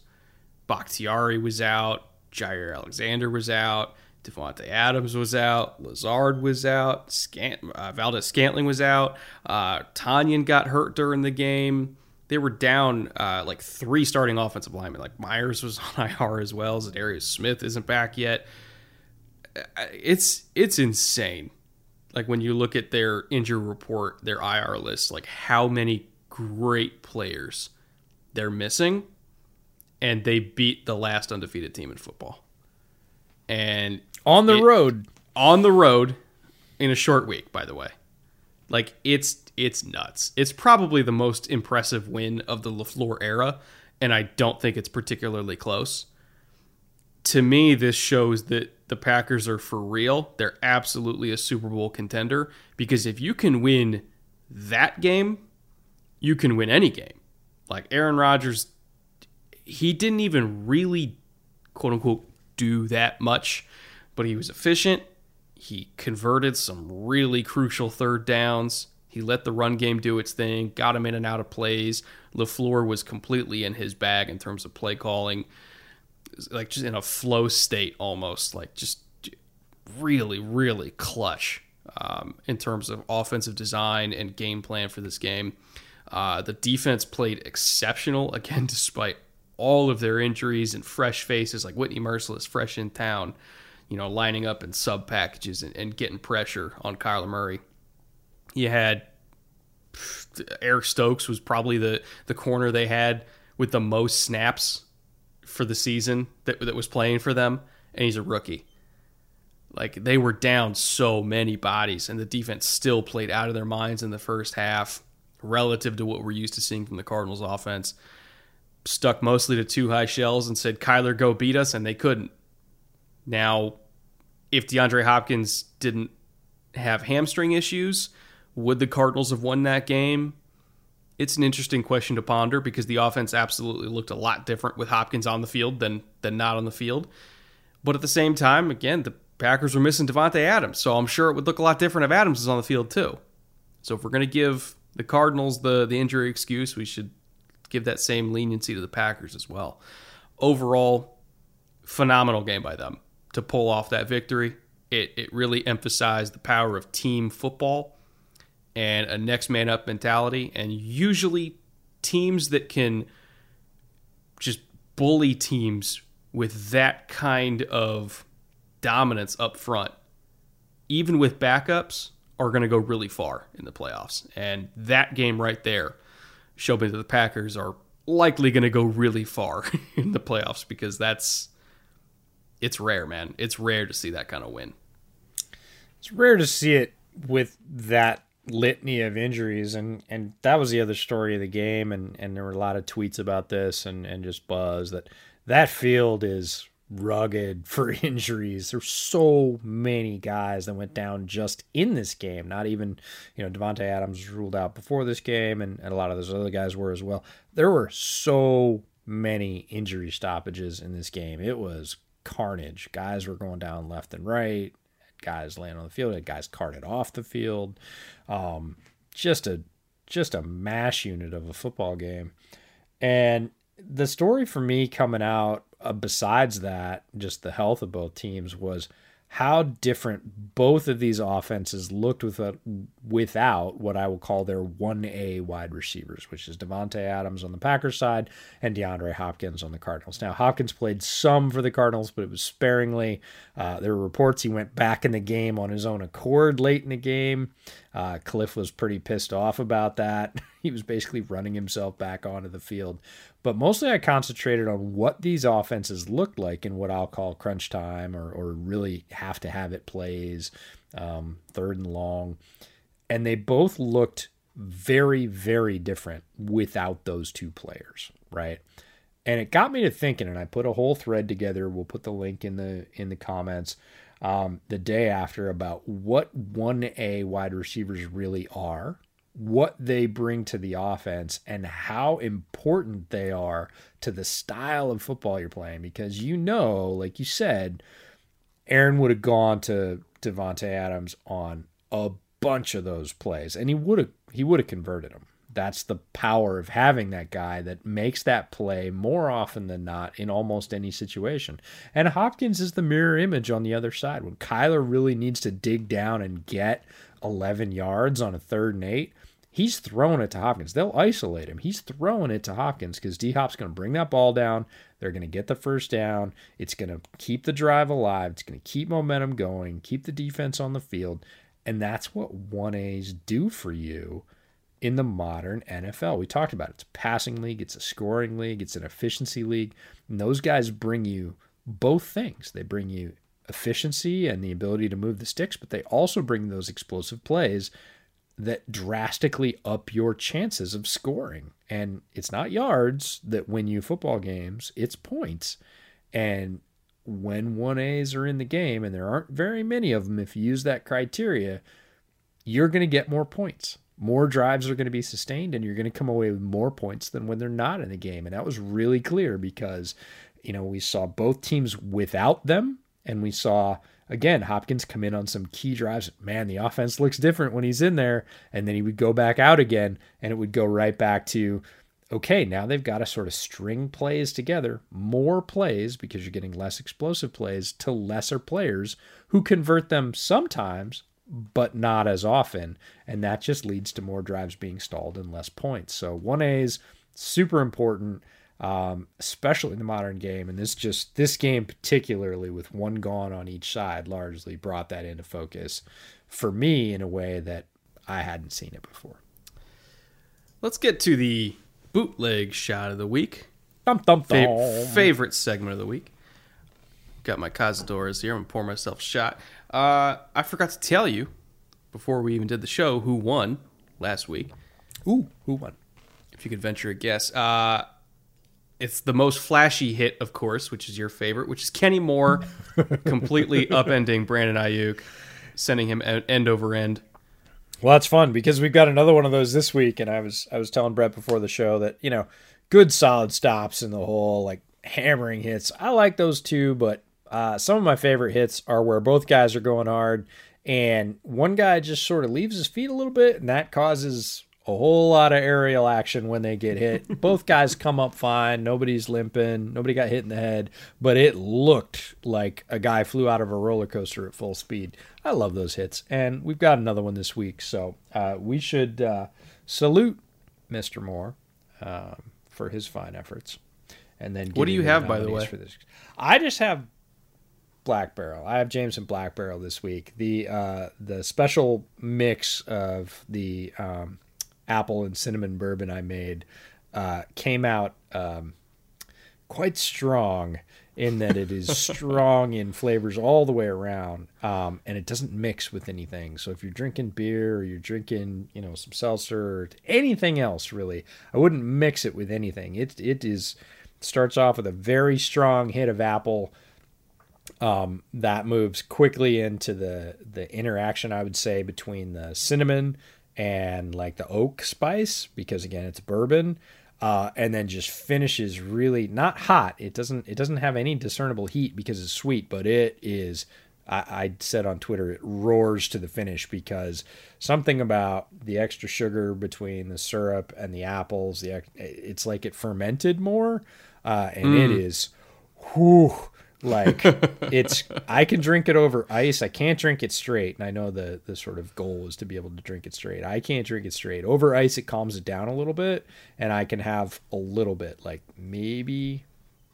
Bakhtiari was out, Jaire Alexander was out, Davante Adams was out, Lazard was out, Scant- uh, Valdes Scantling was out, uh, Tonyan got hurt during the game. They were down uh, like three starting offensive linemen. Like Myers was on IR as well. Za'Darius Smith isn't back yet. Uh, it's it's insane. Like when you look at their injury report, their IR list, like how many great players they're missing, and they beat the last undefeated team in football. And
on the
it-
road.
on the road in a short week, by the way. Like it's it's nuts. It's probably the most impressive win of the LaFleur era, and I don't think it's particularly close. To me, this shows that the Packers are for real. They're absolutely a Super Bowl contender because if you can win that game, you can win any game. Like Aaron Rodgers, he didn't even really quote unquote do that much, but he was efficient. He converted some really crucial third downs. He let the run game do its thing, got him in and out of plays. LaFleur was completely in his bag in terms of play calling, like just in a flow state almost, like just really, really clutch um, in terms of offensive design and game plan for this game. Uh, the defense played exceptional again, despite all of their injuries and fresh faces like Whitney Mercilus, fresh in town, you know, lining up in sub packages and, and getting pressure on Kyler Murray. You had Eric Stokes was probably the the corner they had with the most snaps for the season that that was playing for them, and he's a rookie. Like they were down so many bodies, and the defense still played out of their minds in the first half, relative to what we're used to seeing from the Cardinals' offense. Stuck mostly to two high shells and said, "Kyler, go beat us," and they couldn't. Now, if DeAndre Hopkins didn't have hamstring issues, would the Cardinals have won that game? It's an interesting question to ponder because the offense absolutely looked a lot different with Hopkins on the field than than not on the field. But at the same time, again, the Packers were missing Davante Adams, so I'm sure it would look a lot different if Adams is on the field too. So if we're going to give the Cardinals the the injury excuse, we should give that same leniency to the Packers as well. Overall, phenomenal game by them to pull off that victory. It it really emphasized the power of team football and a next man up mentality and usually teams that can just bully teams with that kind of dominance up front even with backups are going to go really far in the playoffs and that game right there showed me that the Packers are likely going to go really far in the playoffs because that's it's rare man. It's rare to see that kind of win.
It's rare to see it with that litany of injuries and and that was the other story of the game and and there were a lot of tweets about this and and just buzz that that field is rugged for injuries. There's so many guys that went down just in this game not even you know Davante Adams ruled out before this game and, and a lot of those other guys were as well. There were so many injury stoppages in this game. It was carnage guys were going down left and right guys laying on the field, guys carted off the field. Um, just a just a mash unit of a football game. And the story for me coming out, uh, besides that, just the health of both teams was how different both of these offenses looked with a, without what I will call their 1A wide receivers, which is Davante Adams on the Packers side and DeAndre Hopkins on the Cardinals. Now, Hopkins played some for the Cardinals, but it was sparingly. Uh, there were reports he went back in the game on his own accord late in the game. Uh, Kliff was pretty pissed off about that. he was basically running himself back onto the field. But mostly I concentrated on what these offenses looked like in what I'll call crunch time or, or really have to have it plays, um, third and long. And they both looked very, very different without those two players, right? And it got me to thinking, and I put a whole thread together. We'll put the link in the in the comments um, the day after about what one A wide receivers really are, what they bring to the offense, and how important they are to the style of football you're playing. Because you know, like you said, Aaron would have gone to Davante Adams on a bunch of those plays, and he would have he would have converted them, that's the power of having that guy that makes that play more often than not in almost any situation. And Hopkins is the mirror image on the other side. When Kyler really needs to dig down and get 11 yards on a third and eight, he's throwing it to Hopkins. They'll isolate him. He's throwing it to Hopkins because D Hop's going to bring that ball down. They're going to get the first down. It's going to keep the drive alive. It's going to keep momentum going, keep the defense on the field. And that's what 1As do for you in the modern NFL. We talked about it. It's a passing league, it's a scoring league, it's an efficiency league. And those guys bring you both things. They bring you efficiency and the ability to move the sticks, but they also bring those explosive plays that drastically up your chances of scoring. And it's not yards that win you football games, it's points. And when 1As are in the game, and there aren't very many of them if you use that criteria, you're going to get more points. More drives are going to be sustained, and you're going to come away with more points than when they're not in the game. And that was really clear because, you know, we saw both teams without them, and we saw again, Hopkins come in on some key drives. Man, the offense looks different when he's in there. And then he would go back out again, and it would go right back to, okay, now they've got to sort of string plays together, more plays because you're getting less explosive plays to lesser players who convert them sometimes, but not as often. And that just leads to more drives being stalled and less points. So 1A's super important um, especially in the modern game. And this just this game particularly with one gone on each side largely brought that into focus for me in a way that I hadn't seen it before.
Let's get to the bootleg shot of the week.
Thump, thump,
Fa- favorite segment of the week. Got my Cazadores here. I'm gonna pour myself a shot. Uh, I forgot to tell you before we even did the show who won last week.
Ooh, who won?
If you could venture a guess. Uh, it's the most flashy hit, of course, which is your favorite, which is Kenny Moore completely upending Brandon Aiyuk, sending him end over end.
Well, that's fun because we've got another one of those this week, and I was I was telling Brett before the show that you know, good solid stops in the hole, like hammering hits. I like those too, but uh, some of my favorite hits are where both guys are going hard, and one guy just sort of leaves his feet a little bit, and that causes a whole lot of aerial action when they get hit. Both guys come up fine. Nobody's limping. Nobody got hit in the head, but it looked like a guy flew out of a roller coaster at full speed. I love those hits, and we've got another one this week, so uh, we should uh, salute Mr. Moore um, for his fine efforts. And then
what do you have, by the way? For this,
I just have Black Barrel. I have Jameson Black Barrel this week. The uh, the special mix of the um, apple and cinnamon bourbon I made uh, came out um, quite strong in that it is strong in flavors all the way around, um, and it doesn't mix with anything. So if you're drinking beer or you're drinking, you know, some seltzer or anything else, really, I wouldn't mix it with anything. It it is starts off with a very strong hit of apple. Um, that moves quickly into the the interaction I would say between the cinnamon and like the oak spice because again it's bourbon uh, and then just finishes really not hot it doesn't it doesn't have any discernible heat because it's sweet but it is I, I said on twitter it roars to the finish because something about the extra sugar between the syrup and the apples the it's like it fermented more uh, and mm. it is whew, like it's I can drink it over ice. I can't drink it straight. And I know the the sort of goal is to be able to drink it straight. I can't drink it straight. Over ice it calms it down a little bit and I can have a little bit, like maybe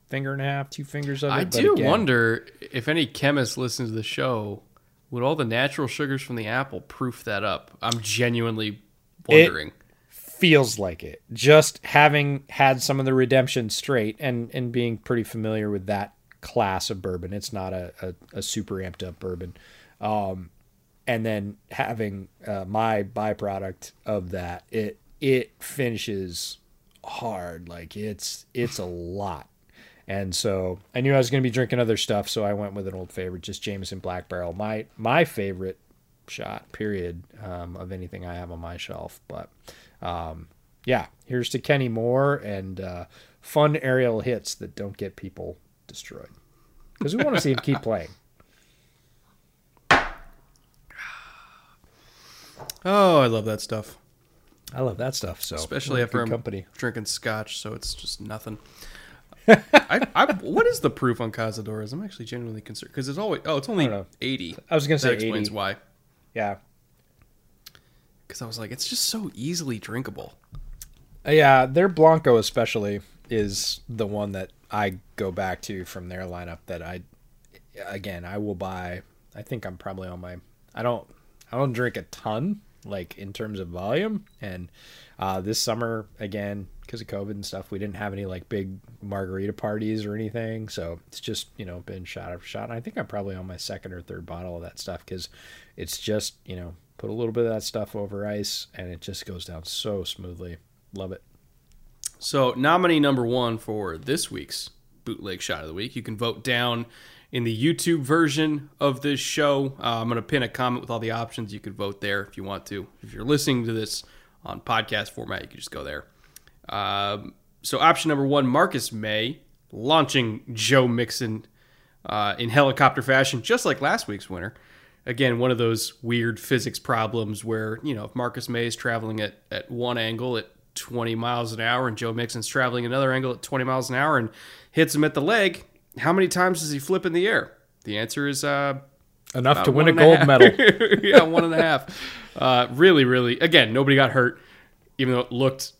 finger and a half, two fingers of it.
I do again, wonder if any chemist listens to the show, would all the natural sugars from the apple proof that up? I'm genuinely wondering.
feels like it. Just having had some of the redemption straight and and being pretty familiar with that class of bourbon. It's not a, a, a super amped up bourbon. Um, and then having uh, my byproduct of that, it it finishes hard. Like it's it's a lot. And so I knew I was going to be drinking other stuff, so I went with an old favorite, just Jameson Black Barrel. My my favorite shot, period, um, of anything I have on my shelf. But um, yeah, here's to Kenny Moore and uh, fun aerial hits that don't get people destroyed because we want to see him keep playing.
Oh, I love that stuff.
I love that stuff. So
especially after I'm
company.
drinking scotch, so it's just nothing. I, I, what is the proof on Cazadores? I'm actually genuinely concerned because it's always oh, it's only
don't
80.
I was gonna
that
say
explains
80.
why.
Yeah.
Because I was like, it's just so easily drinkable.
Uh, Yeah, their Blanco especially is the one that I go back to from their lineup that I again, I will buy. I think I'm probably on my I don't I don't drink a ton like in terms of volume and uh this summer again because of COVID and stuff, we didn't have any like big margarita parties or anything. So it's just, you know, been shot after shot. And I think I'm probably on my second or third bottle of that stuff because it's just, you know, put a little bit of that stuff over ice and it just goes down so smoothly. Love it.
So, nominee number one for this week's bootleg shot of the week. You can vote down in the YouTube version of this show. Uh, I'm going to pin a comment with all the options. You could vote there if you want to. If you're listening to this on podcast format, you can just go there. Um, so, option number one Marcus Maye launching Joe Mixon uh, in helicopter fashion, just like last week's winner. Again, one of those weird physics problems where, you know, if Marcus Maye is traveling at, at one angle at 20 miles an hour and Joe Mixon's traveling another angle at 20 miles an hour and hits him at the leg, how many times does he flip in the air? The answer is uh,
Enough to win a gold
half.
medal.
yeah, one and a half. Uh, really, really. Again, nobody got hurt, even though it looked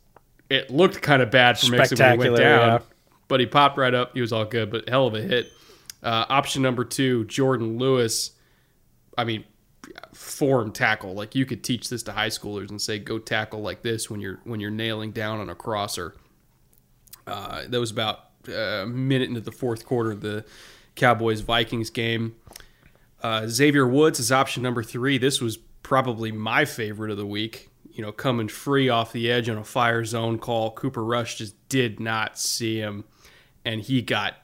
it looked kind of bad for Mixon when he went down.
yeah.
But he popped right up. He was all good. But hell of a hit. Uh, option number two, Jordan Lewis. I mean, form tackle. Like you could teach this to high schoolers and say, go tackle like this when you're when you're nailing down on a crosser. Uh, that was about uh, a minute into the fourth quarter of the Cowboys Vikings game. Uh, Xavier Woods is option number three. This was probably my favorite of the week. You know, coming free off the edge on a fire zone call. Cooper Rush just did not see him, and he got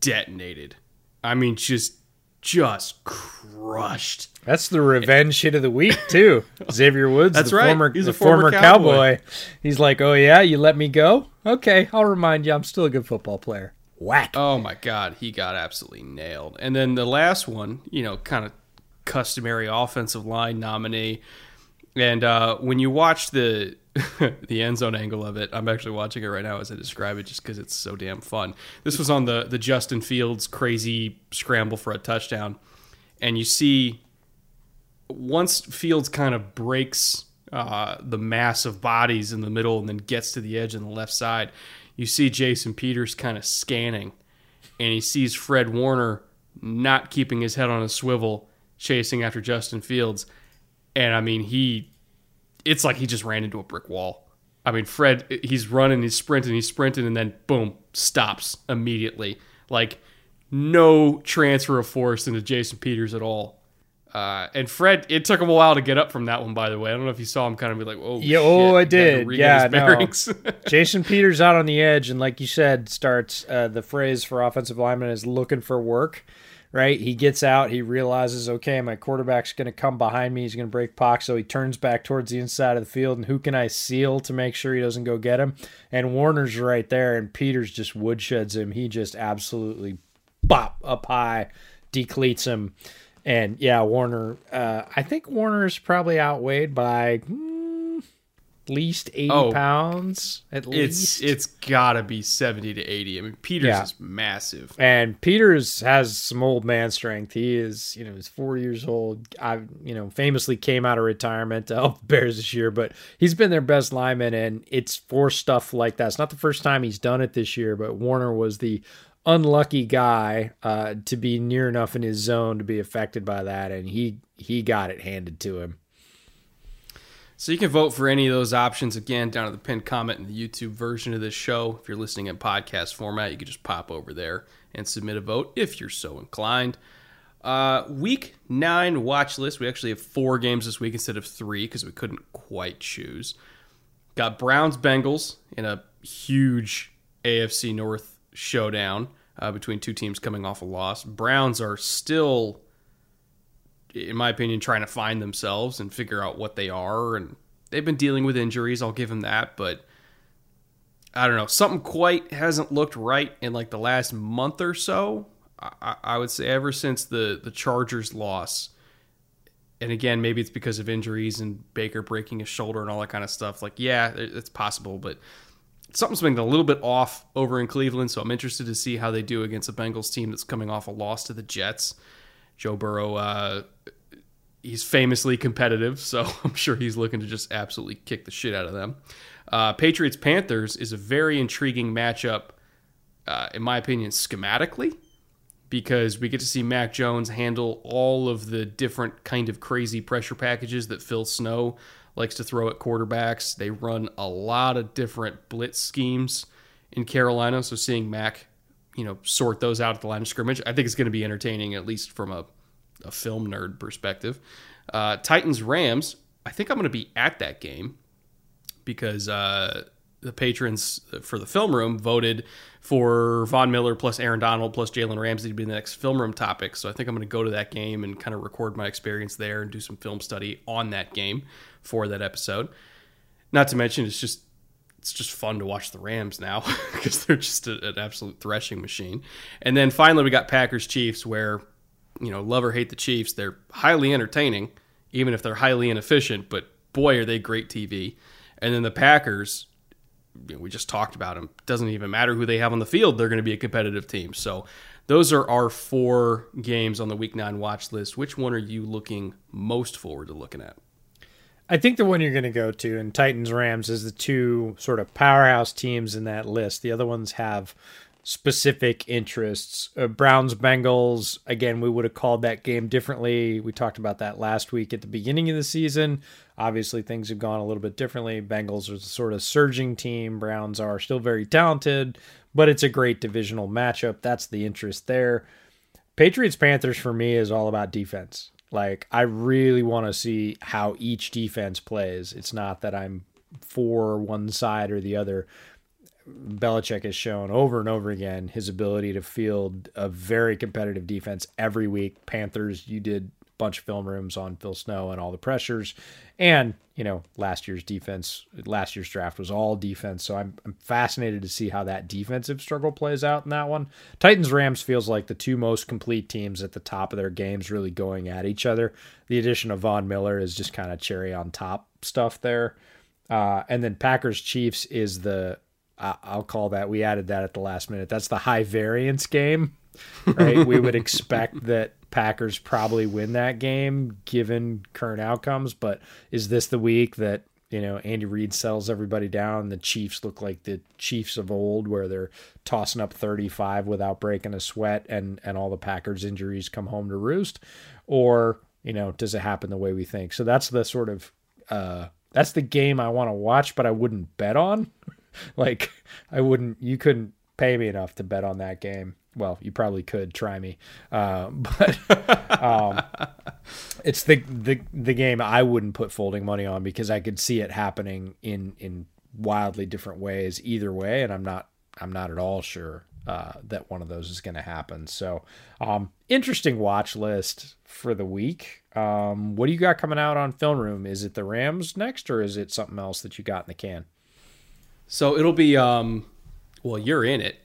detonated. I mean, just just crushed.
That's the revenge hit of the week too. Xavier Woods,
That's
the
right.
former,
He's a former
former,
Cowboy.
cowboy. He's like, "Oh yeah, you let me go? Okay, I'll remind you, I'm still a good football player." Whack.
Oh my God, he got absolutely nailed. And then the last one, you know, kind of customary offensive line nominee. And uh, when you watch the the end zone angle of it, I'm actually watching it right now as I describe it, just because it's so damn fun. This was on the the Justin Fields crazy scramble for a touchdown, and you see once Fields kind of breaks uh, the mass of bodies in the middle and then gets to the edge on the left side, you see Jason Peters kind of scanning, and he sees Fred Warner not keeping his head on a swivel, chasing after Justin Fields, and I mean he, it's like he just ran into a brick wall. I mean Fred, he's running, he's sprinting, he's sprinting, and then boom, stops immediately. Like no transfer of force into Jason Peters at all. Uh, and Fred, it took him a while to get up from that one. By the way, I don't know if you saw him kind of be like, "Oh,
Yeah,
shit,"
oh, I
he had to
did. Yeah, no. Jason Peters out on the edge, and like you said, starts uh, the phrase for offensive lineman is looking for work. Right, he gets out. He realizes, okay, my quarterback's going to come behind me. He's going to break pocket, so he turns back towards the inside of the field. And who can I seal to make sure he doesn't go get him? And Warner's right there, and Peters just woodsheds him. He just absolutely bop up high, decleats him. And yeah, Warner. Uh, I think Warner is probably outweighed by mm, at least eighty
Oh.
pounds. At least.
it's it's gotta be seventy to eighty. I mean, Peters
Yeah.
is massive.
And Peters has some old man strength. He is, you know, he's four years old. I, you know, famously came out of retirement to help the Bears this year, but he's been their best lineman, and it's for stuff like that. It's not the first time he's done it this year, but Warner was the unlucky guy uh, to be near enough in his zone to be affected by that, and he he got it handed to him.
So you can vote for any of those options again down at the pinned comment in the YouTube version of this show. If you're listening in podcast format, you can just pop over there and submit a vote if you're so inclined. Uh, week nine watch list. We actually have four games this week instead of three because we couldn't quite choose. Got Browns Bengals in a huge AFC North showdown uh, between two teams coming off a loss. Browns are still in my opinion, trying to find themselves and figure out what they are. And they've been dealing with injuries. I'll give them that. But I don't know. Something quite hasn't looked right in like the last month or so. I, I would say ever since the, the Chargers loss, and again, maybe it's because of injuries and Baker breaking his shoulder and all that kind of stuff. Like, yeah, it's possible, but something's been a little bit off over in Cleveland. So I'm interested to see how they do against a Bengals team that's coming off a loss to the Jets. Joe Burrow, uh, he's famously competitive, so I'm sure he's looking to just absolutely kick the shit out of them. Uh, Patriots Panthers is a very intriguing matchup, uh, in my opinion, schematically because we get to see Mac Jones handle all of the different kind of crazy pressure packages that Phil Snow likes to throw at quarterbacks. They run a lot of different blitz schemes in Carolina, so seeing Mac, you know, sort those out at the line of scrimmage, I think it's going to be entertaining at least from a, a film nerd perspective. Uh, Titans Rams, I think I'm going to be at that game because uh, the patrons for the film room voted for Von Miller plus Aaron Donald plus Jalen Ramsey to be the next film room topic. So I think I'm going to go to that game and kind of record my experience there and do some film study on that game for that episode. Not to mention, it's just it's just fun to watch the Rams now because they're just a, an absolute threshing machine. And then finally, we got Packers Chiefs, where you know love or hate the Chiefs, they're highly entertaining, even if they're highly inefficient. But boy, are they great TV. And then the Packers, we just talked about them. Doesn't even matter who they have on the field; they're going to be a competitive team. So those are our four games on the Week Nine watch list. Which one are you looking most forward to looking at?
I think the one you're going to go to and Titans Rams is the two sort of powerhouse teams in that list. The other ones have specific interests. Uh, Browns Bengals, again, we would have called that game differently. We talked about that last week at the beginning of the season. Obviously, things have gone a little bit differently. Bengals are the sort of surging team. Browns are still very talented, but it's a great divisional matchup. That's the interest there. Patriots Panthers for me is all about defense. Like, I really want to see how each defense plays. It's not that I'm for one side or the other. Belichick has shown over and over again his ability to field a very competitive defense every week. Panthers, you did bunch of film rooms on Phil Snow and all the pressures. And, you know, last year's defense, last year's draft was all defense. So I'm, I'm fascinated to see how that defensive struggle plays out in that one. Titans Rams feels like the two most complete teams at the top of their games really going at each other. The addition of Von Miller is just kind of cherry on top stuff there. Uh, and then Packers Chiefs is the I'll call that. We added that at the last minute. That's the high variance game, right? we would expect that Packers probably win that game given current outcomes, but is this the week that you know Andy Reid sells everybody down? The Chiefs look like the Chiefs of old, where they're tossing up 35 without breaking a sweat, and and all the Packers injuries come home to roost, or you know does it happen the way we think? So that's the sort of uh, that's the game I want to watch, but I wouldn't bet on. like I wouldn't, you couldn't pay me enough to bet on that game. Well, you probably could try me, uh, but um, it's the the the game I wouldn't put folding money on because I could see it happening in in wildly different ways either way, and I'm not I'm not at all sure uh, that one of those is going to happen. So, um, interesting watch list for the week. Um, what do you got coming out on Film Room? Is it the Rams next, or is it something else that you got in the can?
So it'll be um well, you're in it.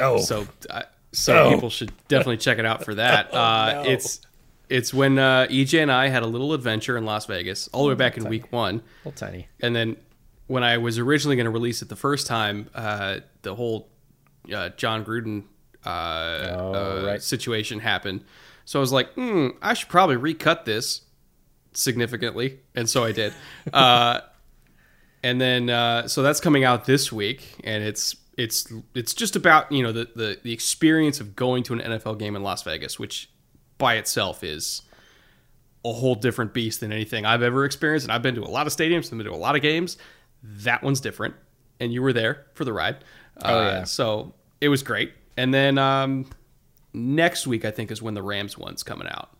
Oh.
So uh, so oh. people should definitely check it out for that. oh, uh no. it's it's when uh, EJ and I had a little adventure in Las Vegas, all the way back in
tiny.
week one.
Little tiny.
And then when I was originally going to release it the first time, uh, the whole uh, Jon Gruden uh, oh, uh, right. situation happened. So I was like, hmm, I should probably recut this significantly, and so I did. Uh, and then uh, so that's coming out this week, and it's it's it's just about you know the, the the experience of going to an NFL game in Las Vegas, which by itself is a whole different beast than anything I've ever experienced. And I've been to a lot of stadiums, I've been to a lot of games. That one's different, and you were there for the ride.
Oh uh, yeah,
so it was great. And then um, next week, I think, is when the Rams one's coming out,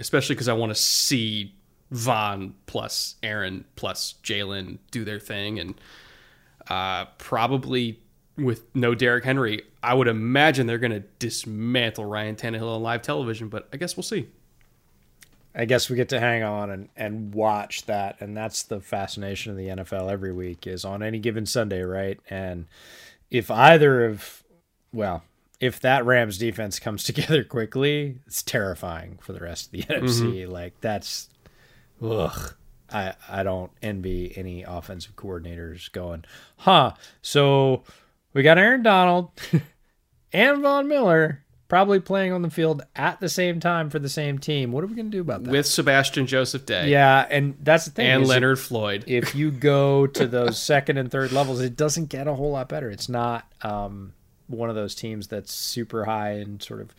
especially because I want to see Von plus Aaron plus Jalen do their thing, and uh, probably with no Derrick Henry, I would imagine they're going to dismantle Ryan Tannehill on live television. But I guess we'll see.
I guess we get to hang on and, and watch that, and that's the fascination of the NFL every week is on any given Sunday, right? And if either of, well, if that Rams defense comes together quickly, it's terrifying for the rest of the mm-hmm. NFC. Like that's, ugh. I I don't envy any offensive coordinators going, huh? So we got Aaron Donald and Von Miller probably playing on the field at the same time for the same team. What are we gonna do about that?
with Sebastian Joseph Day
yeah, and that's the thing.
and Leonard Floyd.
if you go to those second and third levels, it doesn't get a whole lot better. It's not um, one of those teams that's super high and sort of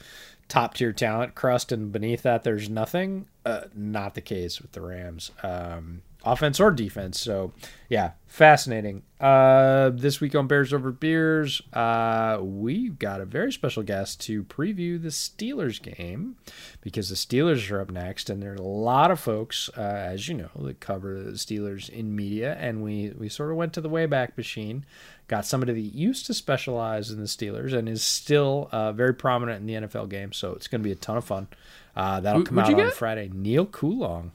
top tier talent crust, and beneath that, there's nothing. Uh, not the case with the Rams, um, offense or defense. So, yeah, fascinating. Uh, this week on Bears Over Beers, uh, we've got a very special guest to preview the Steelers game because the Steelers are up next, and there are a lot of folks, uh, as you know, that cover the Steelers in media, and we we sort of went to the Wayback Machine, got somebody that used to specialize in the Steelers and is still uh, very prominent in the NFL game. So it's going to be a ton of fun. Uh, that'll
Who-
come out on
get?
Friday. Neal Coolong.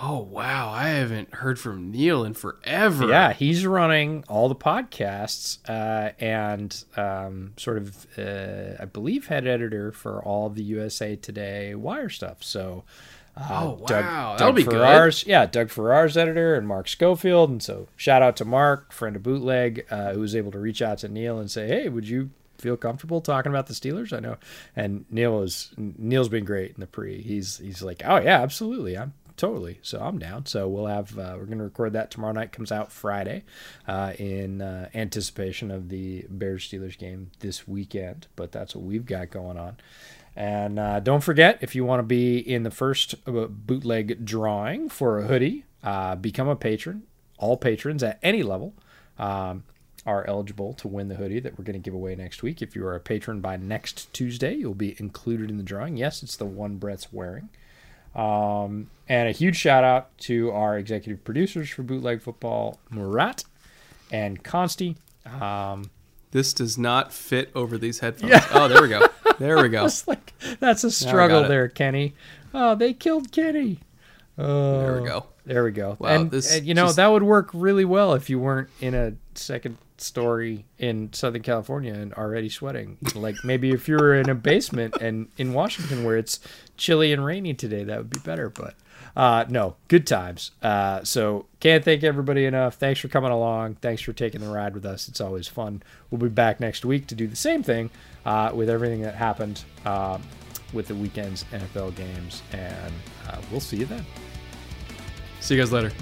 Oh wow, I haven't heard from Neal in forever.
Yeah, he's running all the podcasts uh, and um, sort of, uh, I believe, head editor for all the USA Today wire stuff. So, uh,
Oh,
Doug,
wow.
Doug
That'll be good.
Farrar's, Yeah, Doug Farrar's editor and Mark Schofield. And so, shout out to Mark, friend of Bootleg, uh, who was able to reach out to Neal and say, hey, would you feel comfortable talking about the Steelers? I know. And Neal is Neal's been great in the pre. He's he's like, oh yeah, absolutely. I'm totally. So I'm down. So we'll have uh, we're going to record that tomorrow night. Comes out Friday, uh, in uh, anticipation of the Bears Steelers game this weekend. But that's what we've got going on. And uh, don't forget, if you want to be in the first uh, bootleg drawing for a hoodie, uh, become a patron. All patrons at any level um, are eligible to win the hoodie that we're going to give away next week. If you are a patron by next Tuesday, you'll be included in the drawing. Yes, it's the one Brett's wearing. Um, and a huge shout out to our executive producers for Bootleg Football, Murat and Consti. Um,
This does not fit over these headphones. Oh, there we go. There we go.
like that's a struggle there, Kenny. Oh, they killed Kenny. Oh,
There we go.
There we go.
Wow,
and,
this
and, you know
just-
that would work really well if you weren't in a second story in Southern California and already sweating. Like maybe if you were in a basement and in Washington where it's chilly and rainy today, that would be better. But uh, no, good times. Uh, so can't thank everybody enough. Thanks for coming along. Thanks for taking the ride with us. It's always fun. We'll be back next week to do the same thing uh, with everything that happened uh, with the weekend's NFL games, and uh, we'll see you then.
See you guys later.